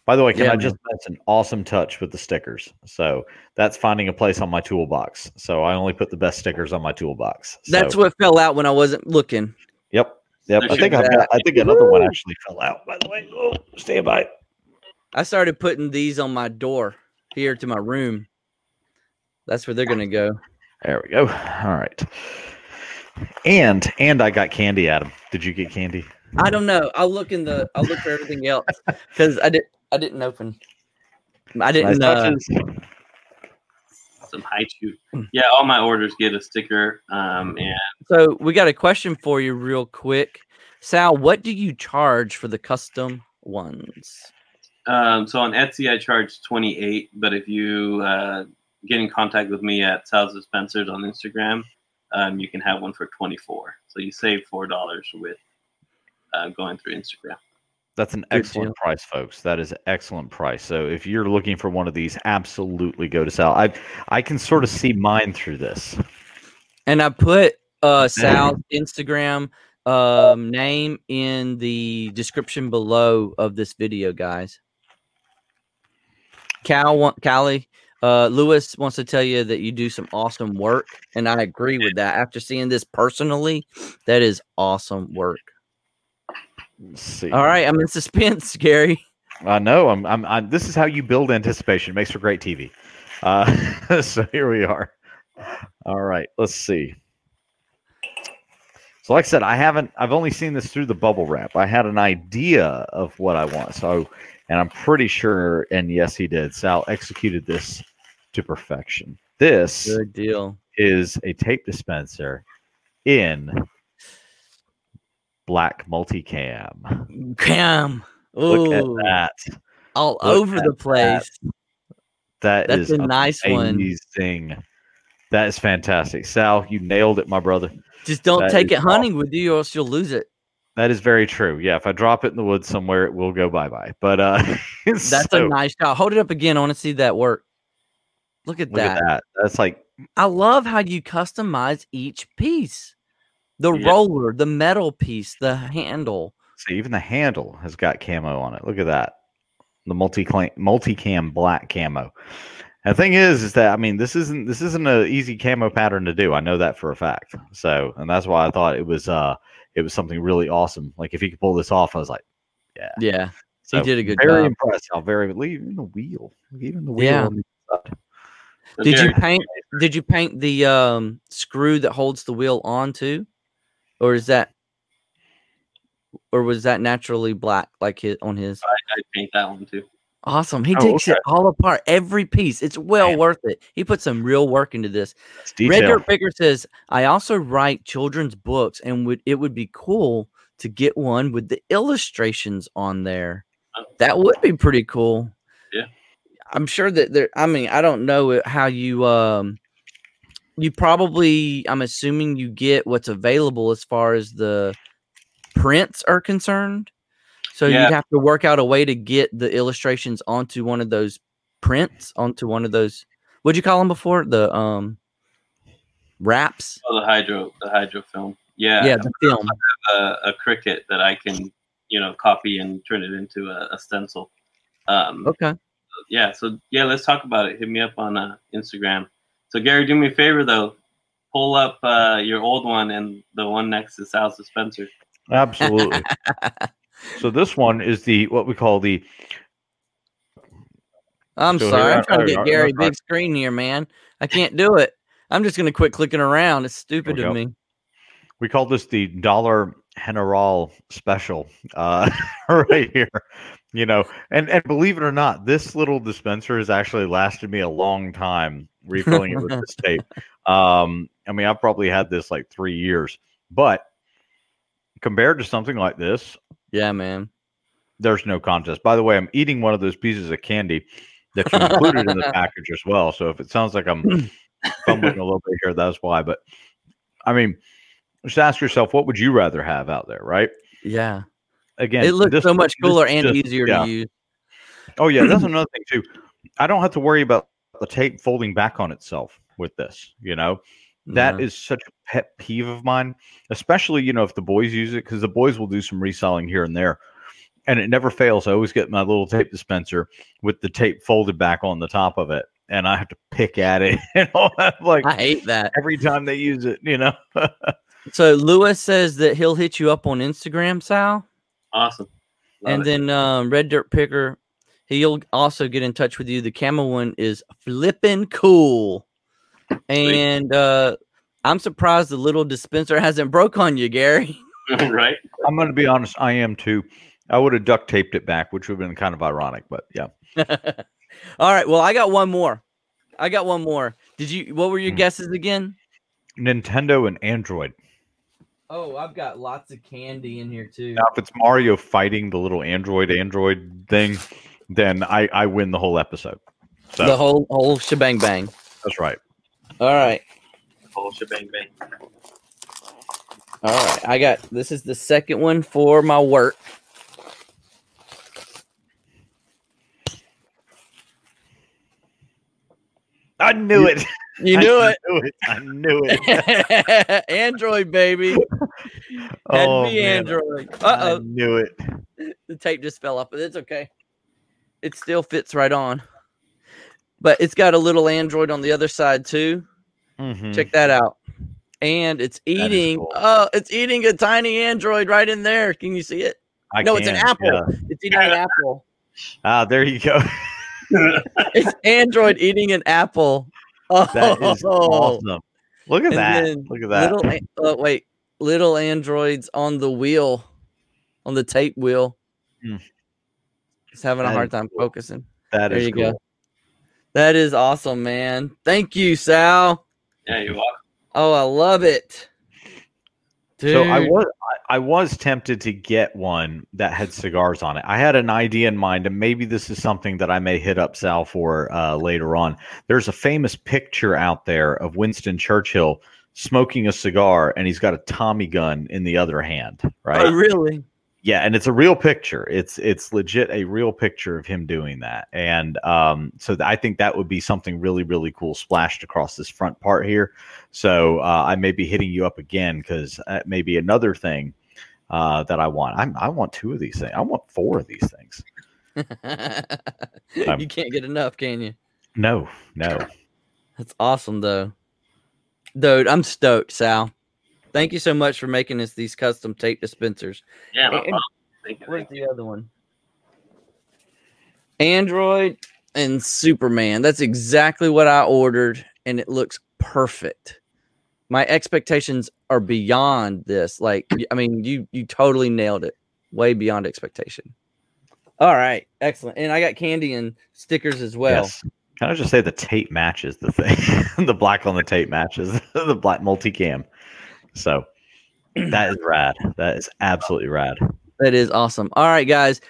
By the way, can Yeah, I just that's an awesome touch with the stickers. So that's finding a place on my toolbox. So I only put the best stickers on my toolbox. That's what fell out when I wasn't looking. Yep. Yep. There I think I've got, I think another one actually fell out. By the way, oh, stand by. I started putting these on my door here to my room. That's where they're gonna go. There we go. All right. And and I got candy, Adam. Did you get candy? I don't know. I'll look in the. I'll look for everything else because I did. I didn't open. I didn't. Uh. Some high shoot. Yeah, all my orders get a sticker. Um, and so we got a question for you, real quick, Sal. What do you charge for the custom ones? um, so on Etsy, I charge 28, but if you uh, get in contact with me at Sal's Dispensers on Instagram, um, you can have one for 24. So you save four dollars with uh, going through Instagram. That's an excellent price, folks. That is an excellent price. So if you're looking for one of these, absolutely go to Sal. I I can sort of see mine through this. And I put uh Sal's Instagram um name in the description below of this video, guys. Cal want Callie, uh Lewis wants to tell you that you do some awesome work, and I agree with that. After seeing this personally, that is awesome work. Let's see. All right, I'm in suspense, [laughs] Gary. I know. I'm, I'm. I'm. This is how you build anticipation. It Makes for great TV. Uh, [laughs] so here we are. All right. Let's see. So, like I said, I haven't. I've only seen this through the bubble wrap. I had an idea of what I want. So, and I'm pretty sure. And yes, he did. Sal executed this to perfection. This Good deal. is a tape dispenser in black multicam. Cam. Look at that. all Look over the place. That That's is a nice one. That is fantastic. Sal, you nailed it, my brother. Just don't That take it hunting with you, or else you'll lose it. That is very true. Yeah, if I drop it in the woods somewhere, it will go bye bye. But uh [laughs] That's so, a nice shot. Hold it up again. I want to see that work. Look at look that. at that. That's like I love how you customize each piece. The Yeah. roller, the metal piece, the handle. see, even the handle has got camo on it. Look at that. The multi multicam black camo. And the thing is, is that I mean, this isn't this isn't an easy camo pattern to do. I know that for a fact. So, and that's why I thought it was uh it was something really awesome. Like if he could pull this off, I was like, Yeah. Yeah. So he did a good job. very job. impressed how very even the wheel, even the wheel. Yeah. on the side. So Did you paint did you paint the um screw that holds the wheel on too? Or is that or was that naturally black like his on his? I paint that one too. Awesome. He Oh, takes it all apart, every piece. It's well Man. worth it. He put some real work into this. It's Red. Dirt Baker says, I also write children's books and would it would be cool to get one with the illustrations on there. Oh. That would be pretty cool. I'm sure that there I mean, I don't know how you um you probably I'm assuming you get what's available as far as the prints are concerned. So Yeah. you'd have to work out a way to get the illustrations onto one of those prints, onto one of those what'd you call them before? The um wraps. Oh, the hydro, the hydro film. Yeah, Yeah, the film. a, a Cricut that I can, you know, copy and turn it into a, a stencil. Um, Okay. Yeah, so yeah, let's talk about it. Hit me up on uh, Instagram. So Gary, do me a favor though, pull up uh, your old one and the one next to Sal's Spencer. Absolutely. [laughs] so this one is the what we call the I'm So sorry. I'm trying to get I- Gary I- big screen here, man. I can't do it. I'm just gonna quit clicking around. It's stupid we of go. me. We call this the dollar general special uh, [laughs] right here. You know, and and believe it or not, this little dispenser has actually lasted me a long time refilling it with this [laughs] tape. Um, I mean, I've probably had this like three years, but compared to something like this, Yeah, man. there's no contest. By the way, I'm eating one of those pieces of candy that you included in the [laughs] package as well. So if it sounds like I'm fumbling a little bit here, that's why. But I mean, just ask yourself, what would you rather have out there, right? Yeah. Again, it looks so much cooler and just- easier yeah. to use. Oh yeah, that's [clears throat] another thing too. I don't have to worry about the tape folding back on itself with this. You know, that is such a pet peeve of mine, especially you know if the boys use it because the boys will do some reselling here and there, and it never fails. I always get my little tape dispenser with the tape folded back on the top of it, and I have to pick at it. [laughs] Know, like I hate that. every time they use it. You know, [laughs] So Lewis says that he'll hit you up on Instagram, Sal. Awesome. Love and it. then um, Red Dirt Picker, he'll also get in touch with you. The camel one is flipping cool. And uh, I'm surprised the little dispenser hasn't broke on you, Gary. [laughs] [laughs] right? I'm going to be honest. I am too. I would have duct taped it back, which would have been kind of ironic, but yeah. [laughs] All right. Well, I got one more. I got one more. Did you? What were your Hmm. guesses again? Nintendo and Android. Oh, I've got lots of candy in here too. Now, if it's Mario fighting the little android android thing, then I I win the whole episode. So The whole whole shebang bang. that's right. All right. Whole shebang bang. All right. I got this is the second one for my work. I knew it. [laughs] You I knew it. Knew [laughs] it. I knew it. [laughs] Android baby. [laughs] Oh, to be man. Android. Uh I oh. knew it. The tape just fell off, but it's okay. It still fits right on. But it's got a little Android on the other side too. Mhm. Check that out. And it's eating. cool. Oh, it's eating a tiny Android right in there. Can you see it? I no, it's an apple. yeah. It's eating an apple. Ah, there you go. It's Android eating an apple. Oh, That is oh. awesome. Look at And that. Look at that. Little, an- oh, uh, wait, little androids on the wheel, on the tape wheel. Hmm. Just having a hard time cool. focusing. That there is you cool. go. That is awesome, man. Thank you, Sal. Yeah, you're welcome. Oh, I love it. Dude. So I was I, I was tempted to get one that had cigars on it. I had an idea in mind, and maybe this is something that I may hit up Sal for uh, later on. There's a famous picture out there of Winston Churchill smoking a cigar, and he's got a Tommy gun in the other hand. Right? Oh, really? Yeah, and it's a real picture. It's it's legit a real picture of him doing that, and um, so th- I think that would be something really really cool splashed across this front part here. So uh, I may be hitting you up again because that may be another thing uh, that I want. I I want two of these things. I want four of these things. [laughs] you can't get enough, can you? No, no. That's awesome, though. Dude, I'm stoked, Sal. Thank you so much for making us these custom tape dispensers. Yeah, no And- Thank you. Where's Thank you. the other one? Android and Superman. That's exactly what I ordered, and it looks perfect. My expectations are beyond this. Like, I mean, you you totally nailed it. Way beyond expectation. All right, excellent. And I got candy and stickers as well. Yes. Can I just say the tape matches the thing? [laughs] the black on the tape matches [laughs] the black multicam. So that is rad. That is absolutely rad. That is awesome. All right, guys,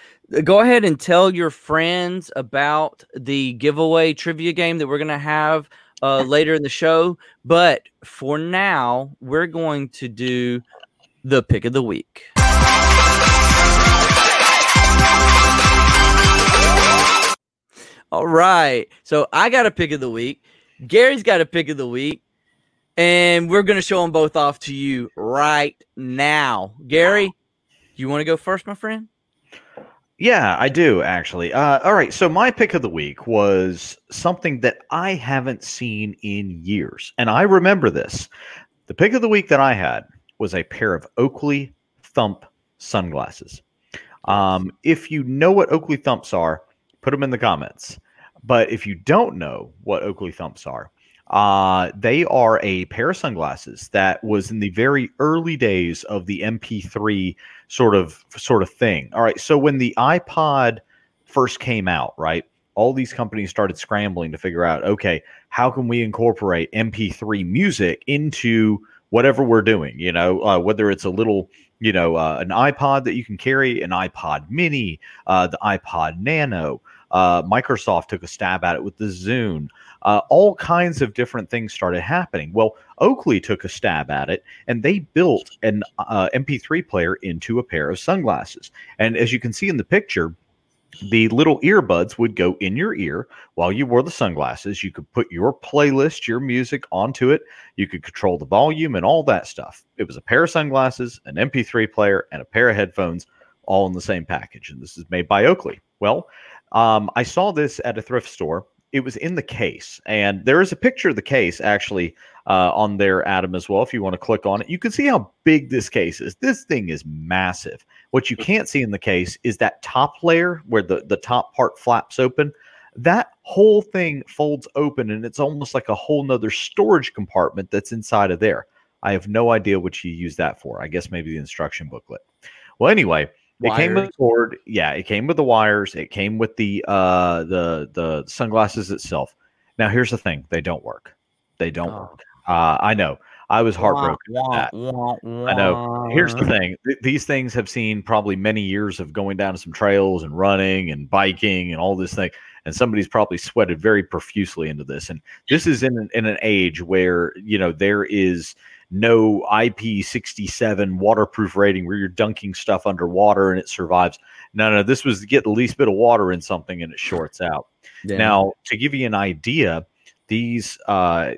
go ahead and tell your friends about the giveaway trivia game that we're going to have uh, later in the show. But for now, we're going to do the pick of the week. All right. So I got a pick of the week. Gary's got a pick of the week. And we're going to show them both off to you right now. Gary, you want to go first, my friend? Yeah, I do actually. Uh, all right, so my pick of the week was something that I haven't seen in years, and I remember this. The pick of the week that I had was a pair of Oakley Thump sunglasses. Um, if you know what Oakley Thumps are, put them in the comments. But if you don't know what Oakley Thumps are, Uh, they are a pair of sunglasses that was in the very early days of the MP3 sort of sort of thing. All right, so when the iPod first came out, right, all these companies started scrambling to figure out, okay, how can we incorporate MP3 music into whatever we're doing? You know, uh, whether it's a little you know, uh, an iPod that you can carry, an iPod Mini, uh, the iPod Nano. Uh, Microsoft took a stab at it with the Zune. Uh, all kinds of different things started happening. Well, Oakley took a stab at it, and they built an uh, MP3 player into a pair of sunglasses. And as you can see in the picture, the little earbuds would go in your ear while you wore the sunglasses. You could put your playlist, your music onto it. You could control the volume and all that stuff. It was a pair of sunglasses, an MP3 player, and a pair of headphones all in the same package. And this is made by Oakley. Well, um, I saw this at a thrift store. It was in the case, and there is a picture of the case actually uh, on there, Adam, as well. If you want to click on it, you can see how big this case is. This thing is massive. What you can't see in the case is that top layer where the, the top part flaps open. That whole thing folds open and it's almost like a whole nother storage compartment that's inside of there. I have no idea what you use that for. I guess maybe the instruction booklet. Well, anyway, it came with the cord. Yeah, it came with the wires. It came with the uh the the sunglasses itself. Now here's the thing: they don't work. They don't Oh. work. Uh, I know. I was heartbroken. at that. I know. Here's the thing: Th- these things have seen probably many years of going down some trails and running and biking and all this thing, and somebody's probably sweated very profusely into this. And this is in an, in an age where you know there is no IP67 waterproof rating where you're dunking stuff underwater and it survives. No, no, this was to get the least bit of water in something and it shorts out. Yeah. Now, to give you an idea, these uh,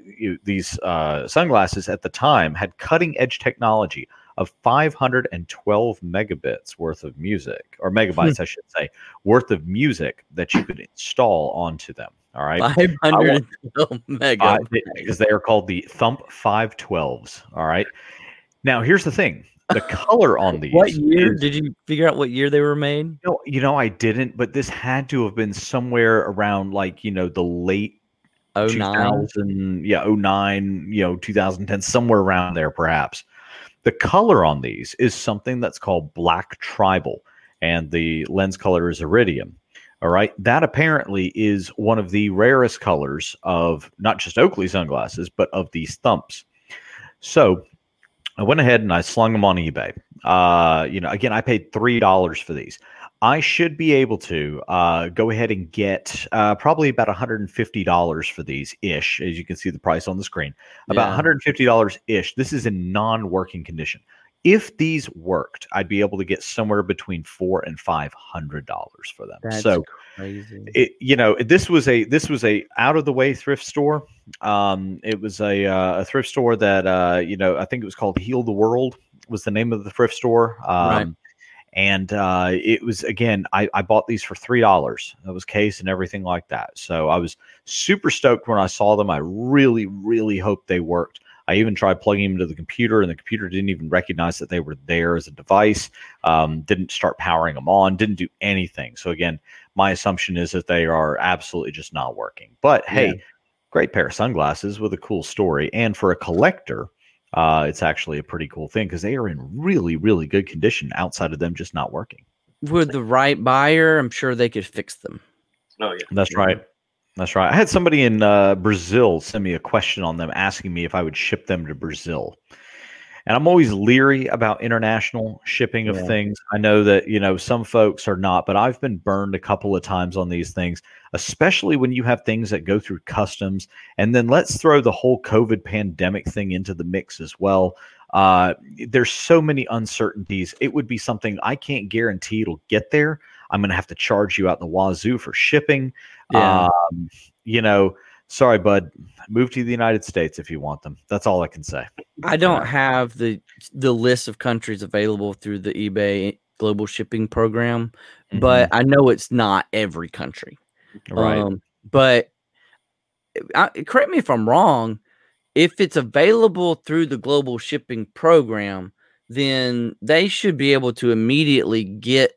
these uh, sunglasses at the time had cutting edge technology of 512 megabits worth of music, or megabytes, I should say, worth of music that you could install onto them. All right, five hundred [laughs] mega. uh, because they are called the Thump 512s. All right. Now, here's the thing: the color [laughs] on these. what year is- did you figure out what year they were made? no, you know, I didn't, but this had to have been somewhere around like you know the late Oh nine. 2000, yeah, 09, you know, 2010, somewhere around there, perhaps. The color on these is something that's called black tribal, and the lens color is iridium. All right. That apparently is one of the rarest colors of not just Oakley sunglasses, but of these thumps. So I went ahead and I slung them on eBay. Uh, you know, again, I paid $3 for these. I should be able to uh, go ahead and get uh, probably about $150 for these ish, as you can see the price on the screen. About Yeah. $150 ish. This is in non working condition. If these worked, I'd be able to get somewhere between four and five hundred dollars for them. That's so crazy. it, you know, this was a this was a out of the way thrift store. Um, it was a uh, a thrift store that uh, you know I think it was called Heal the World was the name of the thrift store. Um, Right. And uh, it was again, I, I bought these for three dollars. That was case and everything like that. So I was super stoked when I saw them. I really, really hoped they worked. I even tried plugging them into the computer, and the computer didn't even recognize that they were there as a device. Um, didn't start powering them on. Didn't do anything. So again, my assumption is that they are absolutely just not working. But hey, Yeah. great pair of sunglasses with a cool story, and for a collector, uh, it's actually a pretty cool thing because they are in really, really good condition outside of them just not working. With the right buyer, I'm sure they could fix them. Oh yeah. That's right. That's right. I had somebody in uh, Brazil send me a question on them asking me if I would ship them to Brazil. And I'm always leery about international shipping of Yeah. things. I know that, you know, some folks are not, but I've been burned a couple of times on these things, especially when you have things that go through customs. And then let's throw the whole COVID pandemic thing into the mix as well. Uh, there's so many uncertainties. It would be something I can't guarantee it'll get there. I'm going to have to charge you out in the wazoo for shipping. Yeah. Um, you know, sorry, bud. Move to the United States if you want them. That's all I can say. I don't have the the list of countries available through the eBay global shipping program, but I know it's not every country. Mm-hmm. right. Um, but I, correct me if I'm wrong. If it's available through the global shipping program, then they should be able to immediately get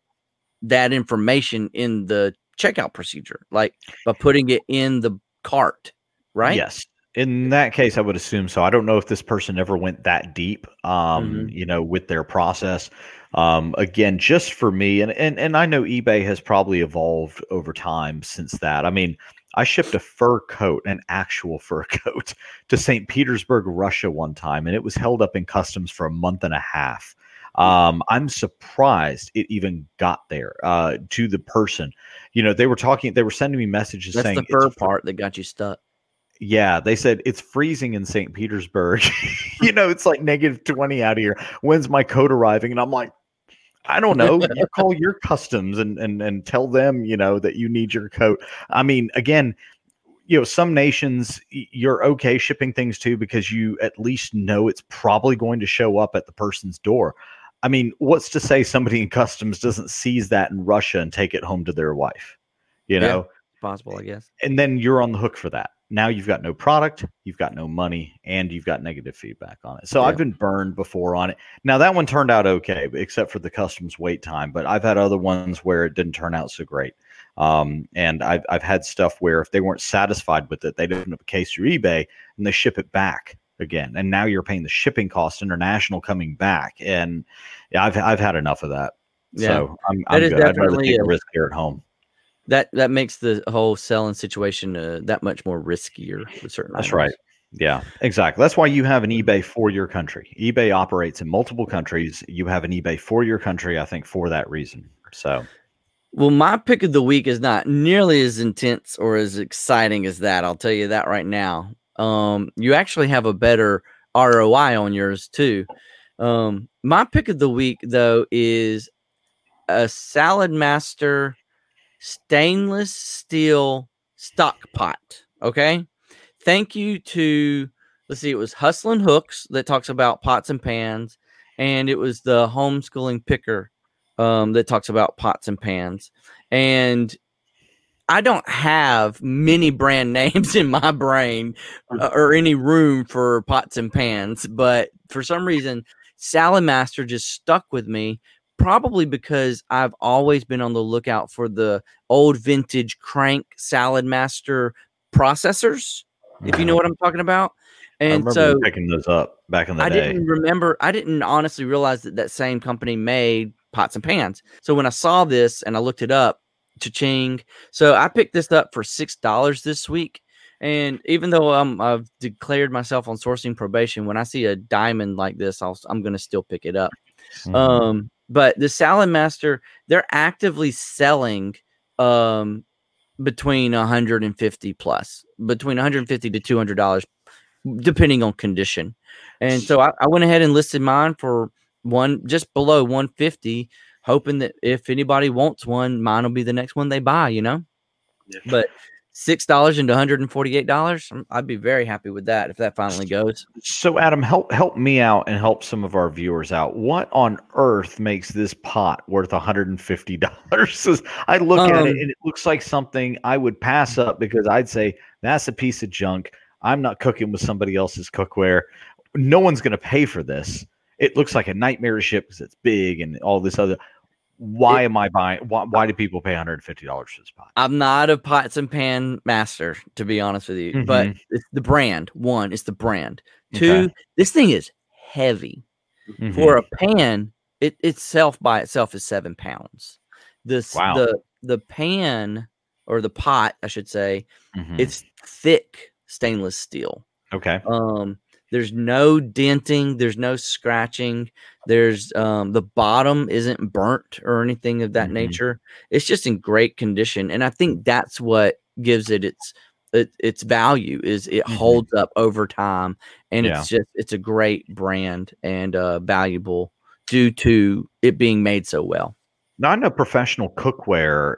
that information in the checkout procedure, like by putting it in the cart, right? Yes. In that case, I would assume so. I don't know if this person ever went that deep, um, Mhm. you know, with their process. Um, again, just for me, and, and and I know eBay has probably evolved over time since that. I mean, I shipped a fur coat, an actual fur [laughs] coat, to St. Petersburg, Russia one time, and it was held up in customs for a month and a half. Um, I'm surprised it even got there uh, to the person. You know, they were talking, they were sending me messages That's saying the fur part that got you stuck. yeah, they said it's freezing in St. Petersburg. [laughs] you know, it's like negative 20 out here. When's my coat arriving? And I'm like, I don't know. You [laughs] call your customs and and and tell them, you know, that you need your coat. I mean, again, you know, some nations you're okay shipping things to because you at least know it's probably going to show up at the person's door. I mean, what's to say somebody in customs doesn't seize that in Russia and take it home to their wife? You Yeah. know, Possible, I guess. and then you're on the hook for that. Now you've got no product, you've got no money, and you've got negative feedback on it. So Yeah. I've been burned before on it. Now that one turned out okay, except for the customs wait time. But I've had other ones where it didn't turn out so great. Um, and I've I've had stuff where if they weren't satisfied with it, they'd open up a case through eBay and they ship it back again. And now you're paying the shipping cost international coming back. And yeah, I've I've had enough of that. Yeah. So I'm, That I'm is good. I'd rather definitely take a- risk here at home. That that makes the whole selling situation uh, that much more riskier with certain. That's right. Yeah, exactly. That's why you have an eBay for your country. eBay operates in multiple countries. You have an eBay for your country, I think, for that reason. So, Well, my pick of the week is not nearly as intense or as exciting as that. I'll tell you that right now. Um, you actually have a better ROI on yours too. Um, my pick of the week though is a Saladmaster stainless steel stock pot. Okay. Thank you to let's see, it was Hustlin' Hooks that talks about pots and pans, and it was the homeschooling picker um, that talks about pots and pans. And I don't have many brand [laughs] names in my brain uh, or any room for pots and pans, but for some reason, Saladmaster just stuck with me. Probably because I've always been on the lookout for the old vintage crank Saladmaster processors, if you know what I'm talking about. And so picking those up back in the I day. didn't remember. I didn't honestly realize that that same company made pots and pans. So when I saw this and I looked it up, cha-ching. So I picked this up for six dollars this week. And even though I'm, I've declared myself on sourcing probation, when I see a diamond like this, I'll, I'm going to still pick it up. Mhm. Um, but the Saladmaster, they're actively selling um between 150 plus, between 150 to 200 dollars, depending on condition. And so I, I went ahead and listed mine for one just below 150, hoping that if anybody wants one, mine will be the next one they buy. You know, Yeah. but six dollars into 148 dollars, I'd be very happy with that if that finally goes. so, Adam, help help me out and help some of our viewers out. What on earth makes this pot worth one hundred and fifty dollars? [laughs] I look at Um, it and it looks like something I would pass up because I'd say that's a piece of junk. I'm not cooking with somebody else's cookware. No one's going to pay for this. It looks like a nightmare ship because it's big and all this other. Why am I buying? Why, why do people pay 150 dollars for this pot? I'm not a pots and pan master, to be honest with you, but it's the brand. One, it's the brand. Two, Okay. this thing is heavy. Mhm. For a pan, it itself by itself is seven pounds. This Wow. the the pan or the pot, I should say, Mhm. it's thick stainless steel. okay. Um, there's no denting, there's no scratching, there's um the bottom isn't burnt or anything of that Mhm. nature. It's just in great condition, and I think that's what gives it its it, its value is it Mhm. holds up over time, and Yeah. it's just it's a great brand and uh, valuable due to it being made so well. Now, I know professional cookware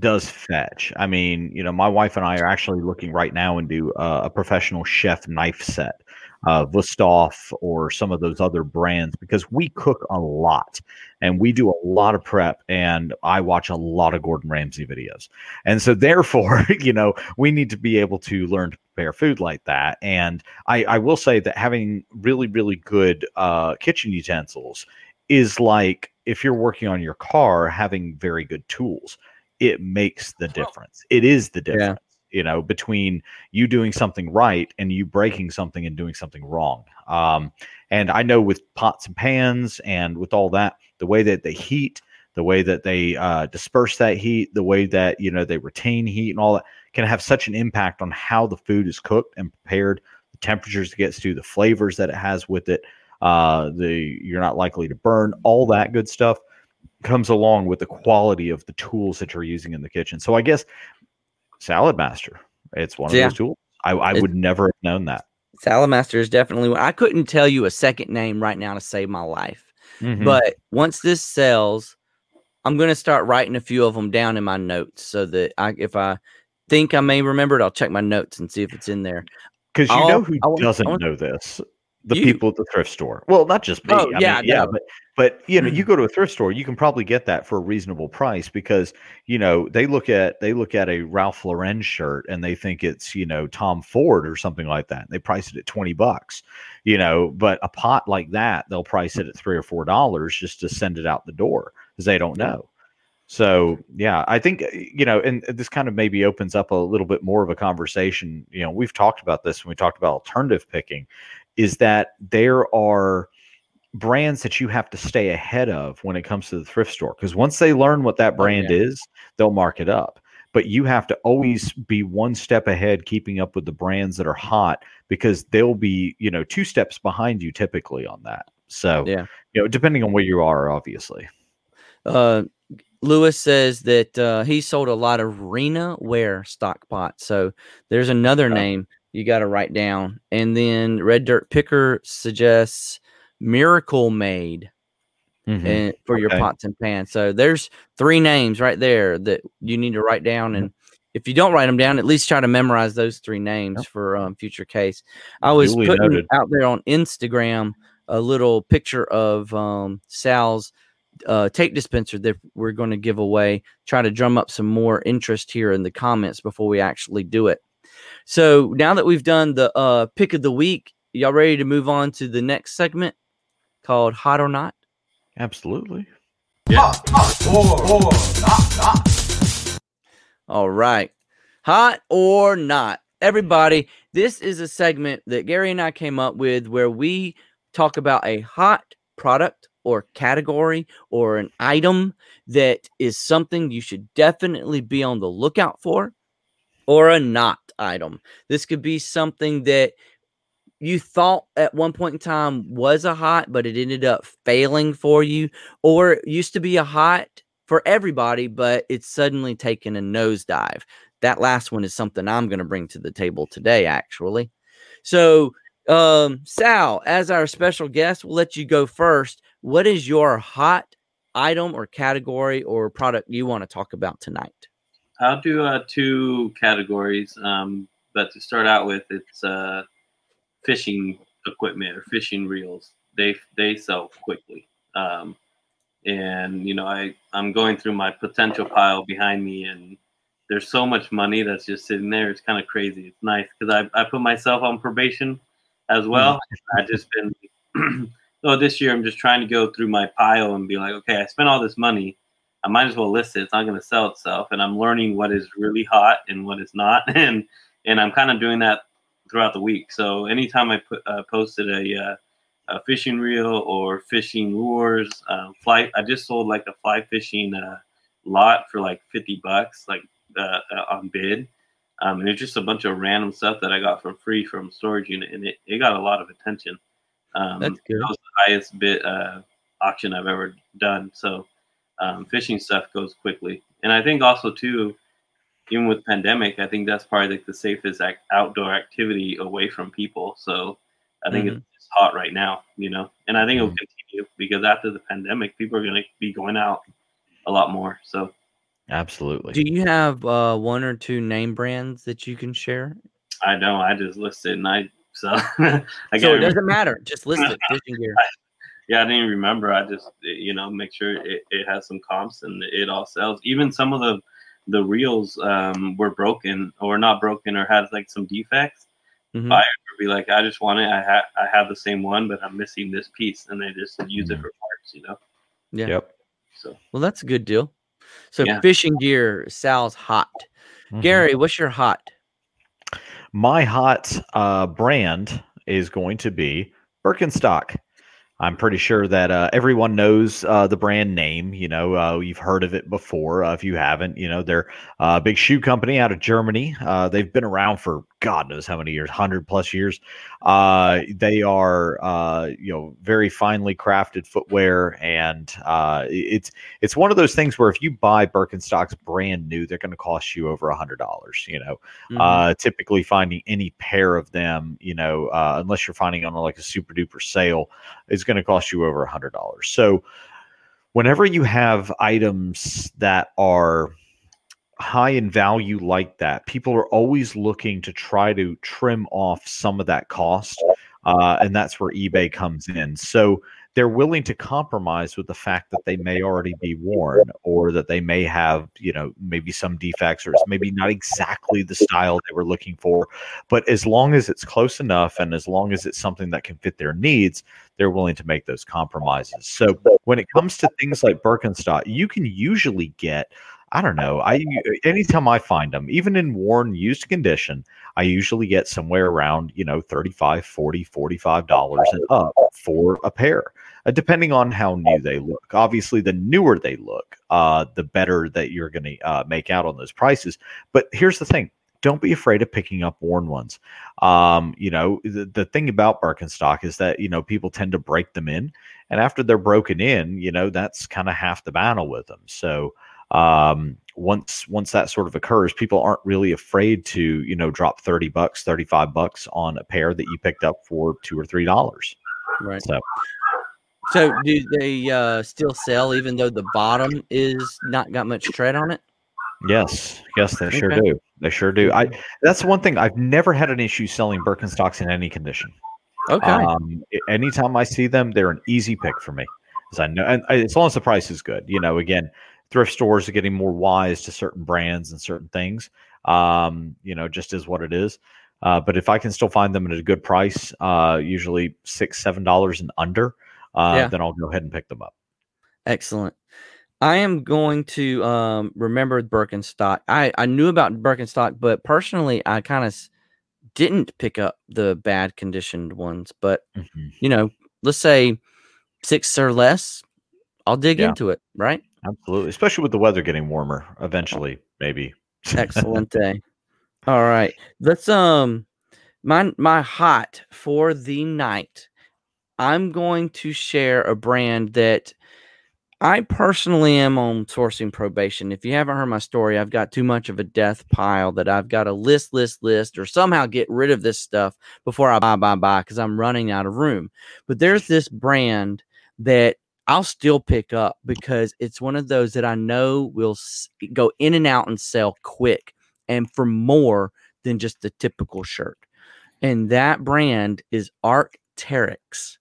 does fetch. I mean, you know, my wife and I are actually looking right now into uh, a professional chef knife set, uh, Wüsthof or some of those other brands, because we cook a lot and we do a lot of prep. And I watch a lot of Gordon Ramsay videos, and so therefore, [laughs] you know, we need to be able to learn to prepare food like that. And I, I will say that having really, really good uh, kitchen utensils is like if you're working on your car having very good tools it makes the difference it is the Yeah. You know, between you doing something right and you breaking something and doing something wrong. Um, and I know with pots and pans and with all that, the way that they heat, the way that they uh, disperse that heat, the way that you know they retain heat and all that can have such an impact on how the food is cooked and prepared, the temperatures it gets to, the flavors that it has with it. Uh, the you're not likely to burn all that good stuff comes along with the quality of the tools that you're using in the kitchen. So I guess Saladmaster, it's one of Yeah. those tools. I, I would never have known that. Saladmaster is definitely. I couldn't tell you a second name right now to save my life. Mhm. But once this sells, I'm going to start writing a few of them down in my notes so that I, if I think I may remember it, I'll check my notes and see if it's in there. Because you I'll- know who I want- I doesn't want- know this? The You. people at the thrift store. Well, not just me. Oh, I yeah, mean, yeah, but but you know, you go to a thrift store, you can probably get that for a reasonable price because you know they look at they look at a Ralph Lauren shirt and they think it's you know Tom Ford or something like that. They price it at twenty bucks, you know. But a pot like that, they'll price it at three or four dollars just to send it out the door because they don't know. So yeah, I think uh, you know, and this kind of maybe opens up a little bit more of a conversation. You know, we've talked about this when we talked about alternative picking, is that there are brands that you have to stay ahead of when it comes to the thrift store because once they learn what that Oh, brand yeah. is, they'll mark it up. But you have to always be one step ahead, keeping up with the brands that are hot because they'll be, you know, two steps behind you typically on that. So, Yeah. you know, depending on where you are, obviously. Uh, Lewis says that uh, he sold a lot of Rena ware stock pots. So there's another Oh. name you got to write down. And then Red Dirt Picker suggests Miracle Maid Mhm. and for your pots and pans. So there's three names right there that you need to write down. Mm-hmm. And if you don't write them down, at least try to memorize those three names for um, future case. I was Duly putting noted. out there on Instagram a little picture of um, Sal's uh, tape dispenser that we're going to give away. Try to drum up some more interest here in the comments before we actually do it. So now that we've done the uh, pick of the week, y'all ready to move on to the next segment called Hot or Not? Absolutely. Yeah. All right. Hot or not. Everybody, this is a segment that Gary and I came up with where we talk about a hot product or category or an item that is something you should definitely be on the lookout for or a not item. This could be something that you thought at one point in time was a hot, but it ended up failing for you, or it used to be a hot for everybody, but it's suddenly taken a nosedive. That last one is something I'm going to bring to the table today, actually. So, um, Sal, as our special guest, we'll let you go first. What is your hot item or category or product you want to talk about tonight? I'll do uh, two categories. Um, but to start out with, it's uh, fishing equipment or fishing reels. They they sell quickly. Um, and you know, I I'm going through my potential pile behind me, and there's so much money that's just sitting there. It's kind of crazy. It's nice because I I put myself on probation as well. I just been. so [clears throat] this year, I'm just trying to go through my pile and be like, okay, I spent all this money. I might as well list it. It's not going to sell itself, and I'm learning what is really hot and what is not, [laughs] and and I'm kind of doing that throughout the week. So anytime I put uh, posted a, uh, a fishing reel or fishing lures, uh, fly, I just sold like a fly fishing uh, lot for like 50 bucks, like uh, uh, on bid. Um, and it's just a bunch of random stuff that I got for free from storage unit, and it, it got a lot of attention. Um, That's good. That was the highest bid uh, auction I've ever done. So um, fishing stuff goes quickly, and I think also too, even with pandemic, I think that's probably like the safest ac- outdoor activity away from people. So I think it's it's hot right now, you know, and I think it'll Mhm. continue because after the pandemic, people are going to be going out a lot more. So Absolutely. Do you have uh, one or two name brands that you can share? I know I just listed and I so [laughs] I so it doesn't matter. Just list it. [laughs] Fishing gear. Yeah, I didn't even remember. I just you know make sure it, it has some comps and it all sells. Even some of the the reels um, were broken or not broken or had like some defects. Mhm. Buyer would be like, I just want it. I have I have the same one, but I'm missing this piece, and they just use it Mhm. for parts. You know. Yeah. Yep. So Well, that's a good deal. So Yeah. fishing gear, Sal's hot. Mhm. Gary, what's your hot? My hot uh, brand is going to be Birkenstock. I'm pretty sure that uh, everyone knows uh, the brand name. You know, uh, you've heard of it before. Uh, if you haven't, you know, they're a big shoe company out of Germany. Uh, they've been around for God knows how many years, hundred plus years. Uh, they are, you know, very finely crafted footwear, and it's it's one of those things where if you buy Birkenstocks brand new, they're going to cost you over a hundred dollars. You know, mm-hmm. typically finding any pair of them, you know, unless you're finding on like a super duper sale, is going to cost you over a hundred dollars. So whenever you have items that are high in value like that, people are always looking to try to trim off some of that cost. Uh, and that's where eBay comes in. So they're willing to compromise with the fact that they may already be worn or that they may have, you know, maybe some defects or it's maybe not exactly the style they were looking for. But as long as it's close enough and as long as it's something that can fit their needs, they're willing to make those compromises. So when it comes to things like Birkenstock, you can usually get I don't know. I anytime I find them, even in worn used condition, I usually get somewhere around, you know, 35, 40, 45 dollars and up for a pair, uh, depending on how new they look. Obviously, the newer they look, uh, the better that you're going to uh, make out on those prices. But here's the thing. Don't be afraid of picking up worn ones. Um, you know, the, the thing about Birkenstock is that, you know, people tend to break them in. And after they're broken in, you know, that's kind of half the battle with them. So, um, once once that sort of occurs, people aren't really afraid to you know drop thirty bucks, thirty five bucks on a pair that you picked up for two or three dollars. Right. So. So do they uh, still sell even though the bottom is not got much tread on it? Yes, yes, they okay. sure do. They sure do. I that's one thing I've never had an issue selling Birkenstocks in any condition. Okay. Um, anytime I see them, they're an easy pick for me, as I know, and as long as the price is good. You know, again, thrift stores are getting more wise to certain brands and certain things. Um, you know, just is what it is. Uh, but if I can still find them at a good price, uh, usually six, seven dollars and under, uh, yeah. then I'll go ahead and pick them up. Excellent. I am going to um, remember Birkenstock. I, I knew about Birkenstock, but personally, I kind of didn't pick up the bad conditioned ones. But mm-hmm. you know, let's say six or less, I'll dig yeah. into it. Right? Absolutely, especially with the weather getting warmer. Eventually, maybe. Excellent [laughs] day. All right, let's um, my my hot for the night. I'm going to share a brand that I personally am on sourcing probation. If you haven't heard my story, I've got too much of a death pile that I've got to list, list, list, or somehow get rid of this stuff before I buy, buy, buy because I'm running out of room. But there's this brand that I'll still pick up because it's one of those that I know will go in and out and sell quick and for more than just the typical shirt. And that brand is Arc'teryx.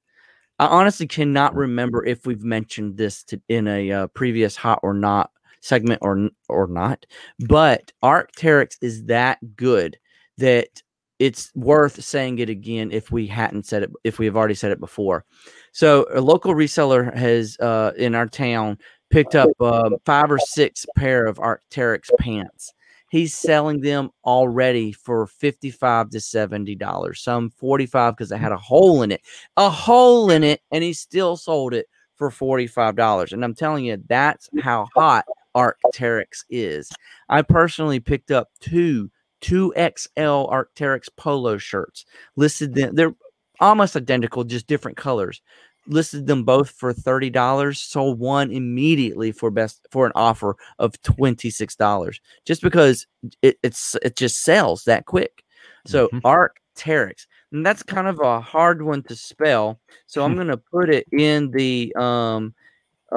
I honestly cannot remember if we've mentioned this to, in a uh, previous hot or not segment or or not, but Arc'teryx is that good that it's worth saying it again if we hadn't said it if we have already said it before. So a local reseller has uh, in our town picked up uh, five or six pair of Arc'teryx pants. He's selling them already for fifty-five to seventy dollars. Some forty-five because it had a hole in it, a hole in it, and he still sold it for forty-five dollars. And I'm telling you, that's how hot Arc'teryx is. I personally picked up two two XL Arc'teryx polo shirts. Listed them; they're almost identical, just different colors. Listed them both for thirty dollars. Sold one immediately for best for an offer of twenty six dollars, just because it, it's it just sells that quick. So mm-hmm. Arc'teryx, and that's kind of a hard one to spell. So I'm gonna put it in the um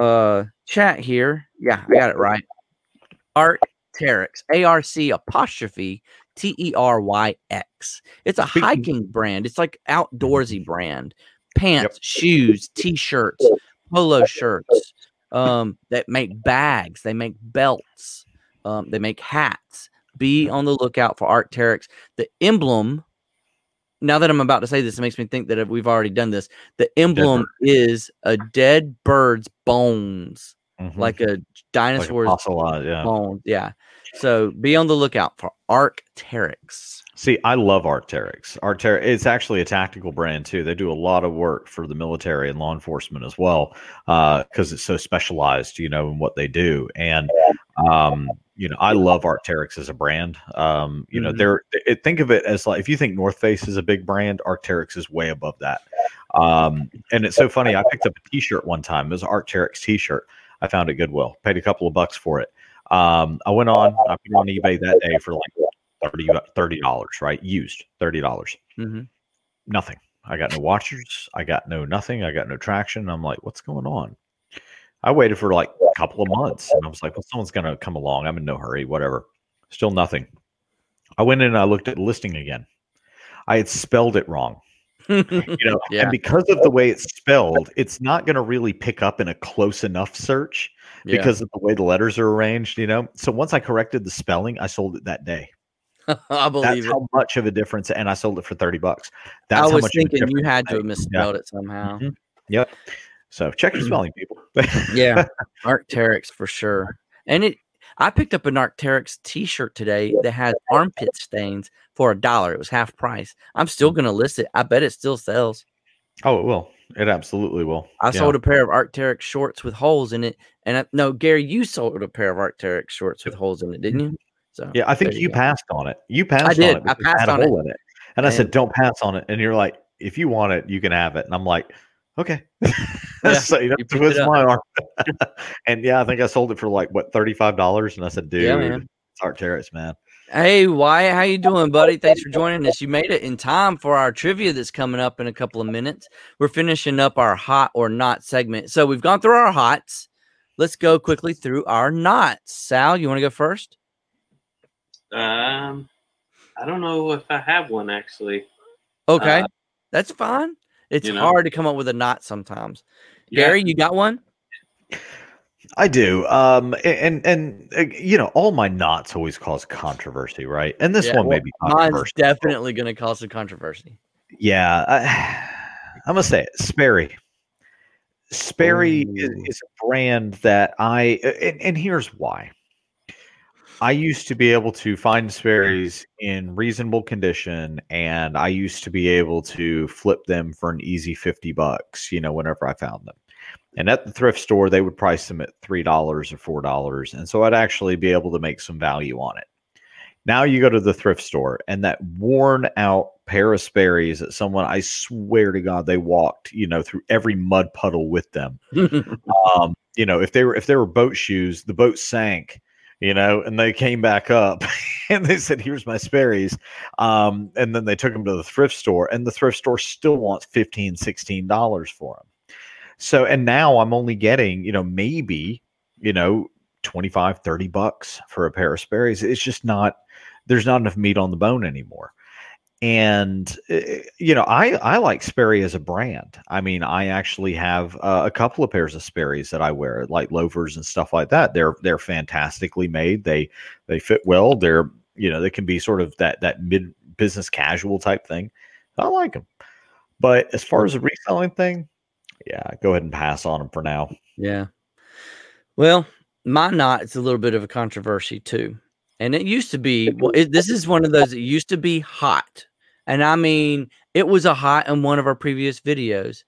uh chat here. Yeah, I got it right. Arc'teryx, A R C apostrophe T E R Y X. It's a hiking brand. It's like outdoorsy mm-hmm. brand. Pants, yep. shoes, t-shirts, polo shirts. Um, that make bags. They make belts. Um, they make hats. Be on the lookout for Arc'teryx. The emblem. Now that I'm about to say this, it makes me think that we've already done this. The emblem is a dead bird's bones, mm-hmm. like a dinosaur's like a yeah. bones. Yeah. So be on the lookout for Arc'teryx. See, I love Arc'teryx. Arc'teryx, it's actually a tactical brand too. They do a lot of work for the military and law enforcement as well, because it's so specialized, you know, in what they do. And um, you know, I love Arc'teryx as a brand. Um, you know, Mhm. they're it, think of it as like if you think North Face is a big brand, Arc'teryx is way above that. Um, and it's so funny. I picked up a T-shirt one time. It was an Arc'teryx T-shirt. I found it Goodwill. Paid a couple of bucks for it. Um, I went on. I put it on eBay that day for like 30 dollars, right? Used thirty dollars. Mhm. Nothing. I got no watchers. I got no nothing. I got no traction. I'm like, what's going on? I waited for like a couple of months and I was like, well, someone's gonna come along. I'm in no hurry, whatever. Still nothing. I went in and I looked at the listing again. I had spelled it wrong. [laughs] You know, Yeah. and because of the way it's spelled, it's not going to really pick up in a close enough search Yeah. because of the way the letters are arranged, you know. So once I corrected the spelling, I sold it that day. [laughs] I That's believe it. how much of a difference, and I sold it for thirty bucks. That's I was thinking you had to have misspelled it somehow. Mhm. Yep. So check your [clears throat] spelling, people. [laughs] Yeah, Arc'teryx for sure. And it, I picked up an Arc'teryx T-shirt today that has armpit stains for a dollar. It was half price. I'm still Mm. gonna list it. I bet it still sells. oh, it will. It absolutely will. I Yeah. sold a pair of Arc'teryx shorts with holes in it, and I, no, Gary, you sold a pair of Arc'teryx shorts with holes in it, didn't mm-hmm. you? So Yeah, I think there you passed on it. You passed did. on it. I passed on it. it. And I said, "Don't pass on it." And you're like, "If you want it, you can have it." And I'm like, "Okay." [laughs] Yeah, so you know, you [laughs] it picked was it up. my arm. [laughs] and yeah, I think I sold it for like what thirty five dollars. And I said, "Dude, Yeah, man. it's Arc'teryx, man." Hey Wyatt, how you doing, buddy? Thanks for joining us. You made it in time for our trivia that's coming up in a couple of minutes. We're finishing up our hot or not segment. So we've gone through our hots. Let's go quickly through our knots. Sal, you want to go first? Um, I don't know if I have one actually. Okay, Uh, that's fine. It's you know. hard to come up with a knot sometimes. Yeah. Gary, you got one? I do. Um, a- and and uh, you know, all my knots always cause controversy, right? And this Yeah, one may well, be Mine's definitely going to cause some controversy. Yeah, I, [sighs] I'm gonna say it. Sperry. Sperry is, is a brand that I and, and here's why. I used to be able to find Sperry's in reasonable condition, and I used to be able to flip them for an easy fifty bucks. You know, whenever I found them. And at the thrift store, they would price them at three dollars or four dollars, and so I'd actually be able to make some value on it. Now you go to the thrift store, and that worn out pair of Sperry's that someone I swear to God they walked, you know, through every mud puddle with them. [laughs] Um, you know, if they were if they were boat shoes, the boat sank, you know, and they came back up [laughs] and they said, Here's my Sperry's. Um, and then they took them to the thrift store, and the thrift store still wants 15 dollars for them. So, and now I'm only getting, you know, maybe, you know, 25, 30 bucks for a pair of Sperry's. It's just not, there's not enough meat on the bone anymore. And, uh, you know, I, I like Sperry as a brand. I mean, I actually have uh, a couple of pairs of Sperry's that I wear, like loafers and stuff like that. They're, they're fantastically made. They, they fit well. They're, you know, they can be sort of that, that mid business casual type thing. I like them. But as far as a reselling thing, yeah, go ahead and pass on them for now. Yeah. Well, my knot is a little bit of a controversy too. And it used to be, well, it, this is one of those that used to be hot. And I mean, it was a hot in one of our previous videos.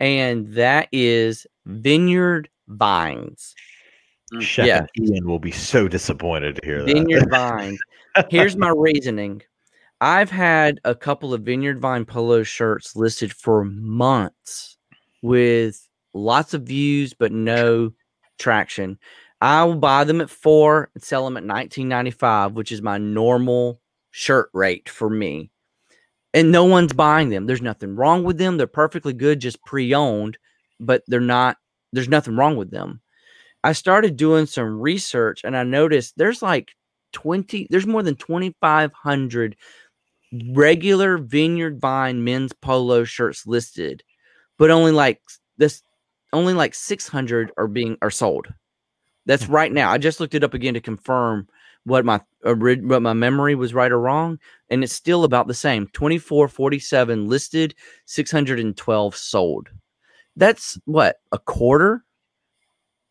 And that is vineyard vines. Mm. Chef Yeah. Ian will be so disappointed to hear that. Vineyard [laughs] vines. Here's my reasoning. I've had a couple of Vineyard Vine polo shirts listed for months with lots of views, but no traction. I will buy them at four and sell them at 19.95, which is my normal shirt rate for me. And no one's buying them. There's nothing wrong with them. They're perfectly good, just pre-owned, but they're not. There's nothing wrong with them. I started doing some research and I noticed there's like 20 there's more than 2500 regular vineyard vine men's polo shirts listed but only like this only like 600 are being are sold that's right now i just looked it up again to confirm what my what my memory was right or wrong and it's still about the same 2447 listed 612 sold that's what a quarter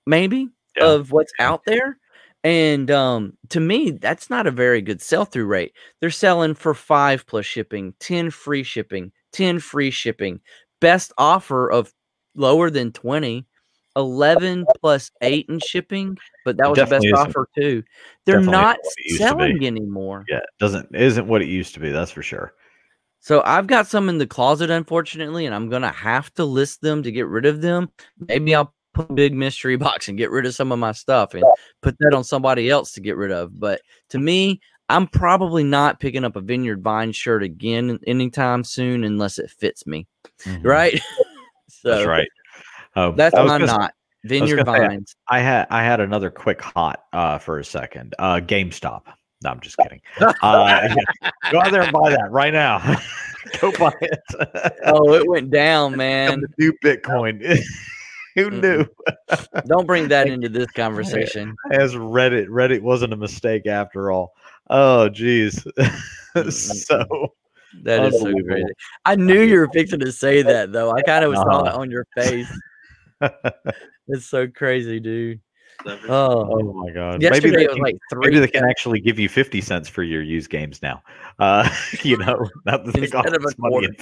maybe Yeah. of what's out there And um, to me, that's not a very good sell through rate. They're selling for five plus shipping, 10 free shipping, 10 free shipping. Best offer of lower than 20, 11 plus eight in shipping, but that was the best offer too. They're not what it used to selling anymore. Yeah, it doesn't isn't what it used to be. That's for sure. So I've got some in the closet, unfortunately, and I'm gonna have to list them to get rid of them. Maybe I'll put a big mystery [laughs] box and get rid of some of my stuff and put that on somebody else to get rid of. But to me, I'm probably not picking up a Vineyard Vine shirt again anytime soon unless it fits me. Mhm. Right? [laughs] so That's right. Um, That's my gonna- not. Vineyard say, Vines. I had I had another quick hot uh, for a second. Uh, GameStop. No, I'm just kidding. [laughs] Uh. [laughs] Go out there and buy that right now. Go buy it. Oh, it went down, man. new Bitcoin. Who Mm-mm. knew? Don't bring that into this conversation. As Reddit, Reddit wasn't a mistake after all. Oh, geez. so That is so crazy. I knew you were fixing to say that though. I kind of saw it Uh-huh. on your face. [laughs] It's so crazy, dude. Oh, Oh my god! yesterday maybe they it was can, like three. maybe they can actually give you fifty cents for your used games now. Uh, [laughs] you know, [laughs] not that they Instead of a money quarter.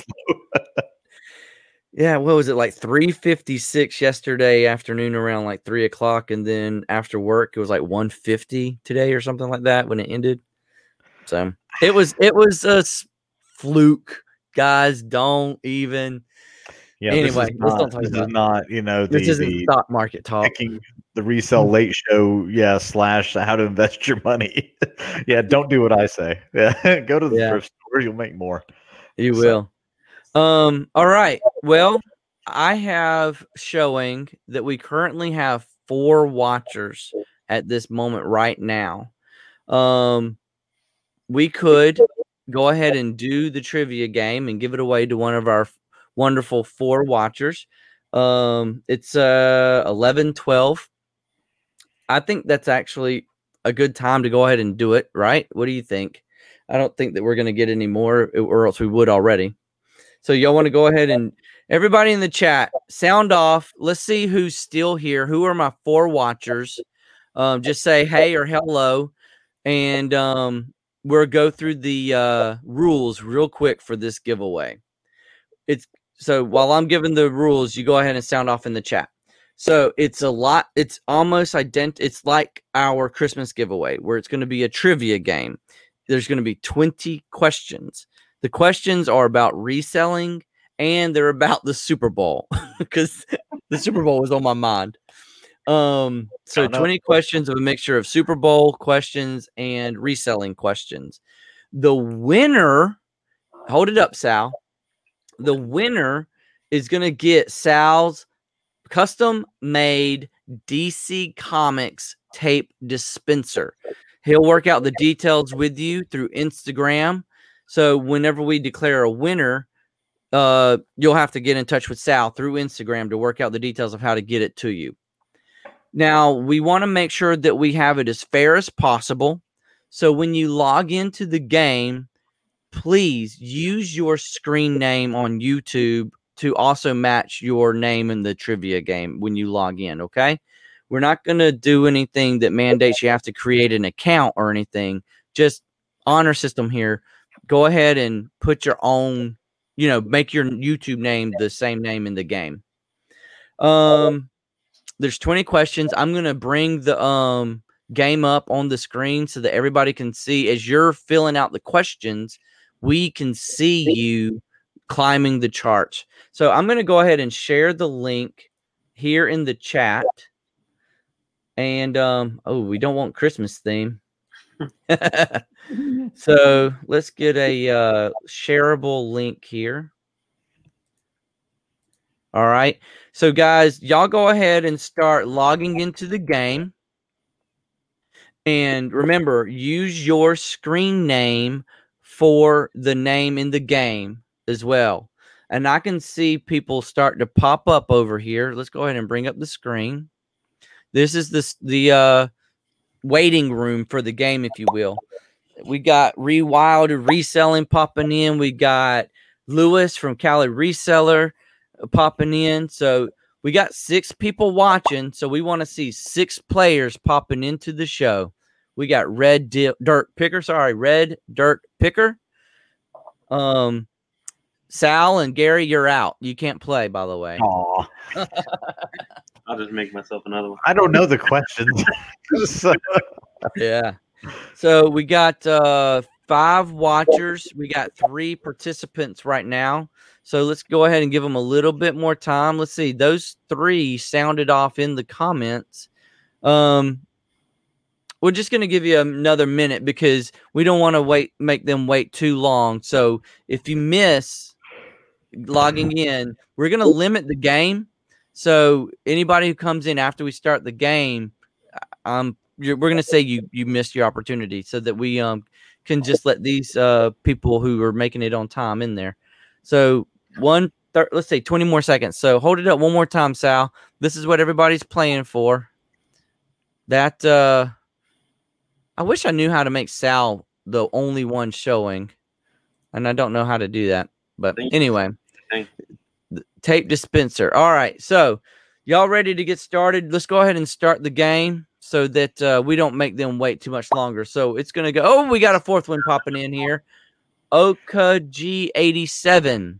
Yeah, what was it like three fifty six yesterday afternoon around like three o'clock, and then after work it was like one fifty today or something like that when it ended. So it was it was a s- fluke, guys. Don't even. Yeah, Anyway, this is let's not, talk this about is not you know the, This isn't the stock market talk. picking the resell [laughs] late show. Yeah, slash how to invest your money. [laughs] yeah, don't do what I say. [laughs] Yeah, go to the Yeah. thrift store. You'll make more. You So- will. Um, all right. Well, I have showing that we currently have four watchers at this moment right now. Um, we could go ahead and do the trivia game and give it away to one of our wonderful four watchers. Um, it's uh 11 12. I think that's actually a good time to go ahead and do it, right? What do you think? I don't think that we're going to get any more, uh, or else we would already. So y'all want to go ahead and everybody in the chat sound off. Let's see who's still here. Who are my four watchers? Um, just say hey or hello, and um, we'll go through the uh, rules real quick for this giveaway. It's so while I'm giving the rules, you go ahead and sound off in the chat. So it's a lot. It's almost ident. It's like our Christmas giveaway, where it's going to be a trivia game. There's going to be 20 questions. The questions are about reselling and they're about the Super Bowl [laughs] because the Super Bowl was on my mind. Um, so Oh, 20 questions of a mixture of Super Bowl questions and reselling questions. The winner, hold it up, Sal. The winner is going to get Sal's custom made DC Comics tape dispenser. He'll work out the details with you through Instagram. So whenever we declare a winner, uh, you'll have to get in touch with Sal through Instagram to work out the details of how to get it to you. Now, we want to make sure that we have it as fair as possible. So when you log into the game, please use your screen name on YouTube to also match your name in the trivia game when you log in, okay? We're not going to do anything that mandates you have to create an account or anything. Just honor system here. Go ahead and put your own, you know, make your YouTube name the same name in the game. Um there's 20 questions. I'm going to bring the um game up on the screen so that everybody can see as you're filling out the questions, we can see you climbing the charts. So I'm going to go ahead and share the link here in the chat. And um oh, we don't want Christmas theme. [laughs] [laughs] so let's get a uh, shareable link here. All right. So, guys, y'all go ahead and start logging into the game. And remember, use your screen name for the name in the game as well. And I can see people start to pop up over here. Let's go ahead and bring up the screen. This is this the uh, waiting room for the game, if you will. We got Rewild reselling popping in. We got Lewis from Cali Reseller popping in. So we got six people watching, so we want to see six players popping into the show. We got Red Di- Dirt Picker, sorry, Red Dirt Picker. Um, Sal and Gary, you're out. You can't play, by the way. Aw, [laughs] I'll just make myself another one. I don't know the questions. [laughs] So- Yeah. So we got uh five watchers. We got three participants right now. So let's go ahead and give them a little bit more time. Let's see. Those three sounded off in the comments. Um we're just going to give you another minute because we don't want to wait make them wait too long. So if you miss logging in, we're going to limit the game. So anybody who comes in after we start the game, we're going to say you you missed your opportunity so that we um can just let these uh people who are making it on time in there. So one thir- let's say 20 more seconds. So hold it up one more time, Sal. This is what everybody's playing for. That uh I wish I knew how to make Sal the only one showing. And I don't know how to do that. But anyway, tape dispenser. All right. So y'all ready to get started? Let's go ahead and start the game so that uh, we don't make them wait too much longer. So it's going to go. Oh, we got a fourth one popping in here. Oka G87.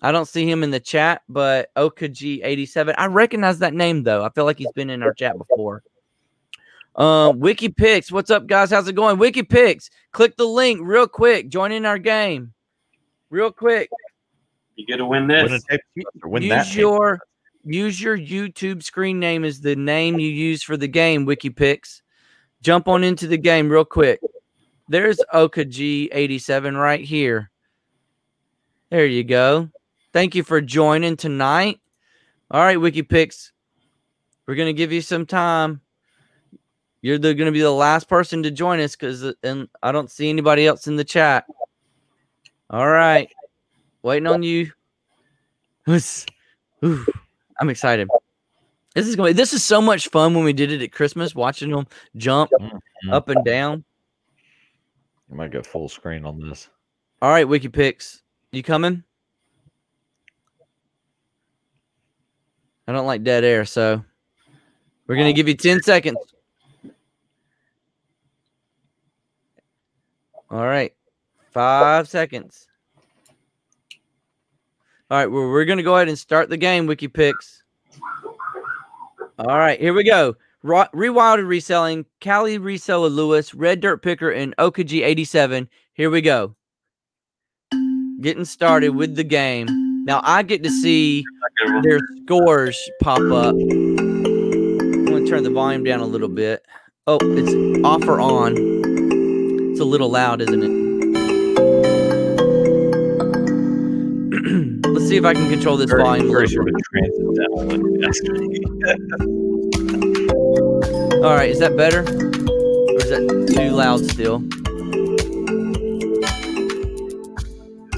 I don't see him in the chat, but Oka G87. I recognize that name though. I feel like he's been in our chat before. Um, Wiki Picks. What's up, guys? How's it going? Wiki Picks. Click the link real quick. Join in our game. Real quick. You get to win Win this. a tape dispenser, win that use tape your use your YouTube screen name as the name you use for the game, WikiPix. Jump on into the game real quick. There's Oka G87 right here. There you go. Thank you for joining tonight. All right, WikiPix. We're gonna give you some time. You're the, gonna be the last person to join us because and I don't see anybody else in the chat. All right, waiting on you. Ooh, I'm excited. This is going. This is so much fun when we did it at Christmas, watching them jump Mhm. up and down. You might get full screen on this. All right, WikiPix, you coming? I don't like dead air, so we're gonna give you ten seconds. All right, five seconds. All right, well, we're gonna go ahead and start the game, Wiki Picks. All right, here we go. Rewilded reselling, Cali reseller Lewis, Red Dirt Picker, and Okaji 87. Here we go. Getting started with the game. Now I get to see their scores pop up. I'm gonna turn the volume down a little bit. Oh, it's off or on. It's a little loud, isn't it? [clears throat] Let's see if I can control this Very, volume very little sort of transcendental. and- All right, is that better? Or is that too loud still?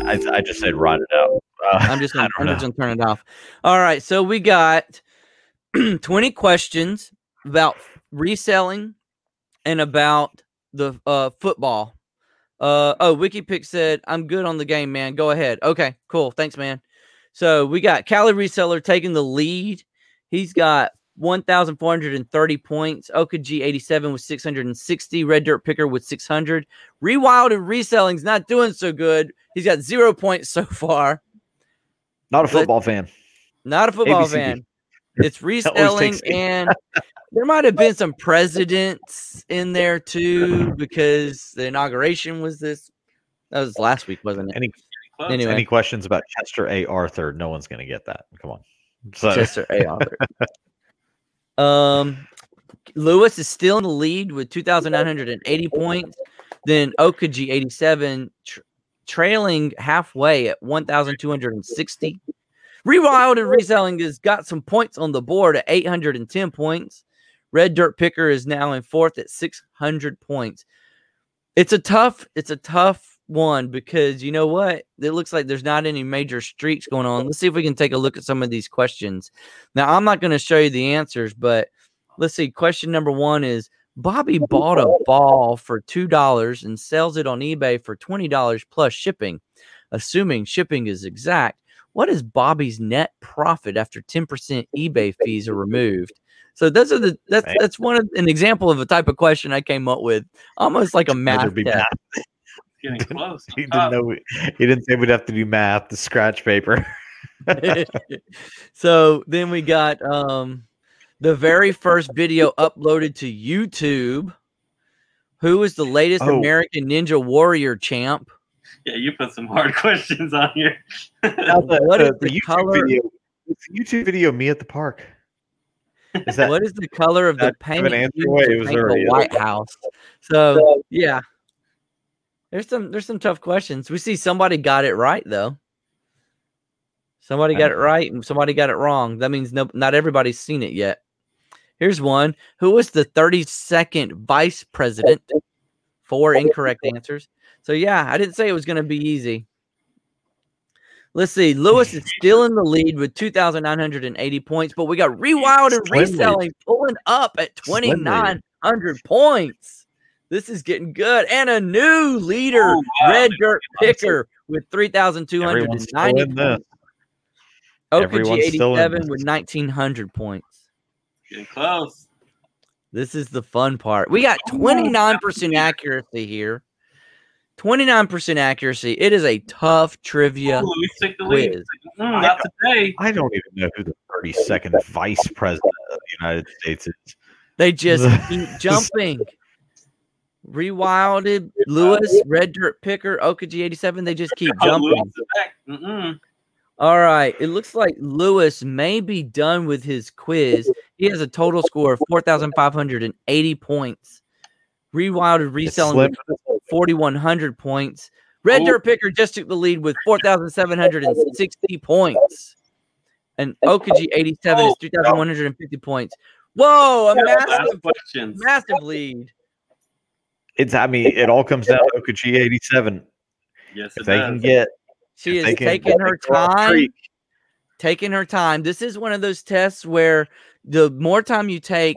I, I just said write it out. Uh, I'm just [laughs] gonna, I'm just gonna turn it off. All right, so we got [clears throat] 20 questions about reselling and about the uh, football. Uh, oh, WikiPick said, I'm good on the game, man. Go ahead. Okay, cool. Thanks, man. So we got Cali Reseller taking the lead. He's got 1,430 points. Oka G87 with 660. Red Dirt Picker with 600. Rewild and Reselling's not doing so good. He's got zero points so far. Not a football fan. Not a football ABCD. fan. [laughs] It's That always reselling and [laughs] there might have been some presidents in there too because the inauguration was this. That was last week, wasn't it? Any. Anyway, any questions about Chester A. Arthur? No one's going to get that. Come on. So [laughs] Chester A. Arthur. um, Lewis is still in the lead with 2,980 points. Then Okaji 87 tr- trailing halfway at 1,260. Rewild and Reselling has got some points on the board at 810 points. Red Dirt Picker is now in fourth at 600 points. It's a tough, it's a tough one because you know what? It looks like there's not any major streaks going on. Let's see if we can take a look at some of these questions. Now, I'm not going to show you the answers, but let's see. Question number one is Bobby bought a ball for $2 and sells it on eBay for $20 plus shipping. Assuming shipping is exact, What is Bobby's net profit after 10% eBay fees are removed? So those are the that's Man. that's one of an example of a type of question I came up with, almost like a Better math be test. math. [laughs] [laughs] Getting close. He didn't top. know. We, he didn't say we'd have to do math. The scratch paper. [laughs] so then we got um the very first video uploaded to YouTube. Who is the latest Oh. American Ninja Warrior champ? Yeah, you put some hard [laughs] questions on here. Now, the, What is the the YouTube color- video? It's a YouTube video. Me at the park. Is that what is the color of the that have an paint answer? used it was paint the White House? So yeah, there's some there's some tough questions. We see somebody got it right though. Somebody got it right and somebody got it wrong. That means no, not everybody's seen it yet. Here's one. Who was the 32nd vice president? Four incorrect answers. So yeah, I didn't say it was going to be easy. Let's see. Lewis is still in the lead with 2,980 points, but we got Rewild and Slim lead. Reselling pulling up at 2,900 points. This is getting good. And a new leader, Oh, wow. Red Dirt Picker, with everyone's still 3,290 in points. OKG Everyone's still in 87 with 1,900 points. Getting close. This is the fun part. We got 29% accuracy here. 29% accuracy. It is a tough trivia. Ooh, we stick the lead. quiz. Mm, not today. I don't even know who the 32nd vice president of the United States is. They just [laughs] keep jumping. Rewilded, Lewis, Red Dirt Picker, Okaji 87. They just keep Oh, jumping. All right. It looks like Lewis may be done with his quiz. He has a total score of 4,580 points. Rewilded, reselling with 4,100 points. Red. Dirt Picker just took the lead with 4,760 points. And Okaji 87 is Oh, 3,150 points. Whoa, a massive, massive lead. It's. I mean, it all comes down to Okachi 87. Yes, If they does. can get, She if is taking her time. creek, taking her time. This is one of those tests where the more time you take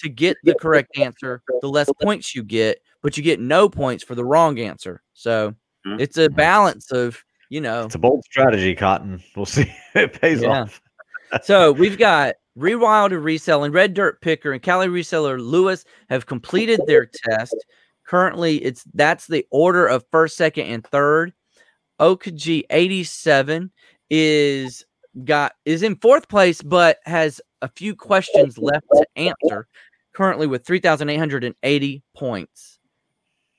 to get the correct answer, the less points you get, but you get no points for the wrong answer. So Mhm. it's a balance of, you know. It's a bold strategy, Cotton. We'll see [laughs] if it pays Yeah. off. So we've got Rewild and Reselling, Red Dirt Picker, and Cali Reseller Lewis have completed their test. Currently, it's that's the order of first, second, and third. Okaji 87 is got is in fourth place, but has a few questions [laughs] left to answer. Currently with 3,880 points.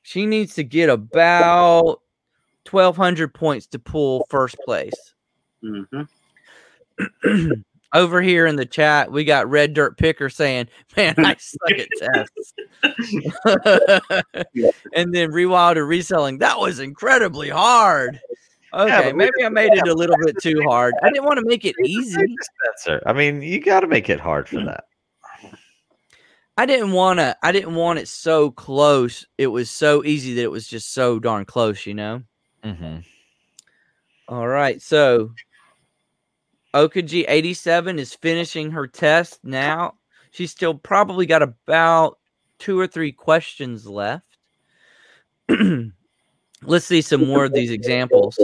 She needs to get about 1,200 points to pull first place. Mhm. [clears throat] over here in the chat, we got Red Dirt Picker saying, "Man, I suck at tests." [laughs] [laughs] and then Rewild or reselling, that was incredibly hard. Okay, we maybe I [laughs] made it a little bit too hard. I didn't want to make it easy. Spencer. I mean, you got to make it hard for that. I didn't want to. I didn't want it so close. It was so easy that it was just so darn close. You know. hmm All right, so Okaji 87 is finishing her test now. She's still probably got about two or three questions left. [clears throat] Let's see some more of these examples.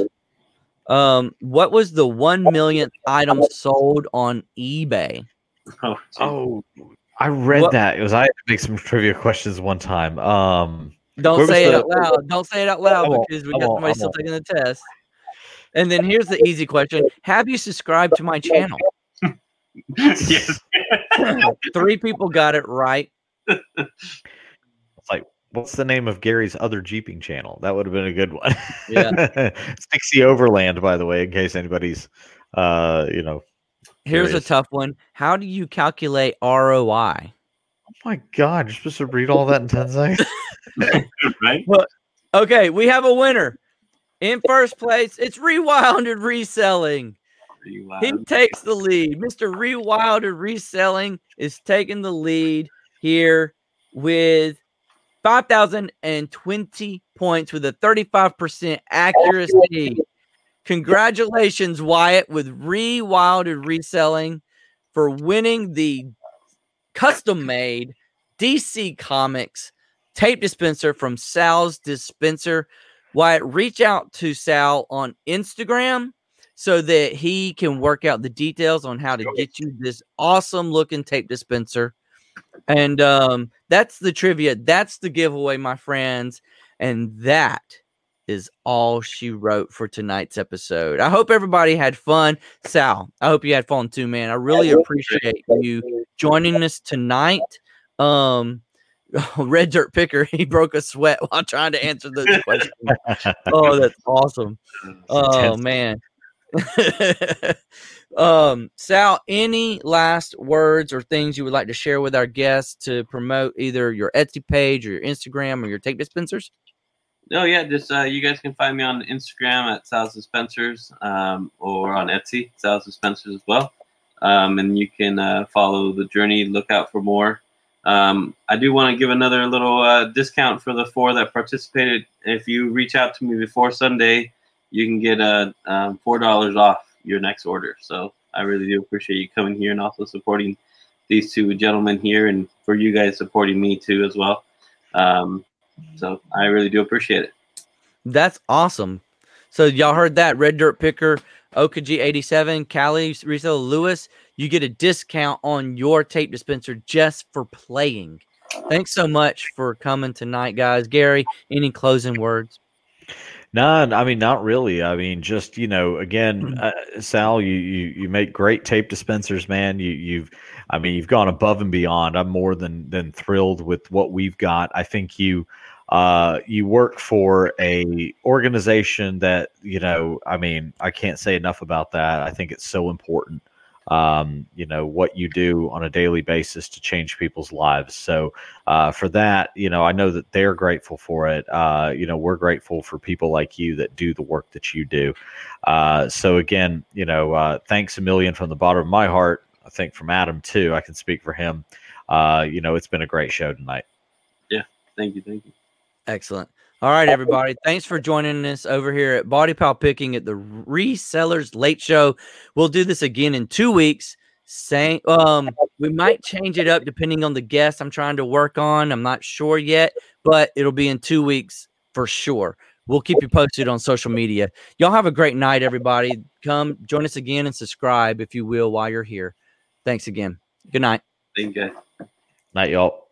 Um, what was the one millionth item sold on eBay? Oh. Oh, I read What- that. It was I had to make some trivia questions one time. Um, Don't Where was say it the- out loud. Don't say it out loud I won't, because we I got somebody I still won't. taking the test. And then here's the easy question: Have you subscribed to my channel? [laughs] yes. [laughs] Three people got it right. [laughs] it's like, what's the name of Gary's other jeeping channel? That would have been a good one. Yeah. [laughs] Stixie Overland, by the way, in case anybody's, uh, you know. Here's a tough one. How do you calculate ROI? Oh my God, you're supposed to read all that in ten [laughs] seconds. right? Okay, we have a winner. In first place, it's Rewilded Reselling. You, He takes the lead. Mr. Rewilded Reselling is taking the lead here with 5,020 points with a 35% accuracy. Congratulations, Wyatt, with Rewilded Reselling for winning the custom made DC Comics tape dispenser from Sal's Dispenser. Wyatt, reach out to Sal on Instagram so that he can work out the details on how to get you this awesome looking tape dispenser. And um, that's the trivia. That's the giveaway, my friends. And that is all she wrote for tonight's episode. I hope everybody had fun. Sal, I hope you had fun too, man. I really appreciate you joining us tonight. Um, [laughs] Red Dirt Picker, he broke a sweat while trying to answer those questions. [laughs] oh, that's awesome. Oh man. [laughs] um, Sal, any last words or things you would like to share with our guests to promote either your Etsy page or your Instagram or your tape dispensers? Oh yeah, just uh, you guys can find me on Instagram at Sal's Dispensers um, or on Etsy Sal's Dispensers as well. Um, and you can uh, follow the journey. Look out for more. Um, I do want to give another little uh, discount for the four that participated. If you reach out to me before Sunday, you can get a uh, um, four dollars off your next order. So I really do appreciate you coming here and also supporting these two gentlemen here, and for you guys supporting me too as well. Um, so I really do appreciate it. That's awesome. So y'all heard that Red Dirt Picker, Okaji 87, Cali Resale Lewis, you get a discount on your tape dispenser just for playing. Thanks so much for coming tonight, guys. Gary, any closing words? None. I mean, not really. I mean, just you know, again, mm. uh, Sal, you, you you make great tape dispensers, man. You you've, I mean, you've gone above and beyond. I'm more than than thrilled with what we've got. I think you uh, you work for a organization that you know i mean i can't say enough about that i think it's so important um, you know what you do on a daily basis to change people's lives. So uh, for that you know i know that they're grateful for it. Uh, you know we're grateful for people like you that do the work that you do. Uh, so again you know uh, thanks a million from the bottom of my heart. I think from adam too i can speak for him. Uh, you know it's been a great show tonight. Yeah. Thank you. Thank you. Excellent. All right, everybody. Thanks for joining us over here at Body Pal Picking at the Resellers Late Show. We'll do this again in two weeks. Same. Um, we might change it up depending on the guest I'm trying to work on. I'm not sure yet, but it'll be in two weeks for sure. We'll keep you posted on social media. Y'all have a great night, everybody. Come join us again and subscribe if you will while you're here. Thanks again. Good night. Thank you. Night, y'all.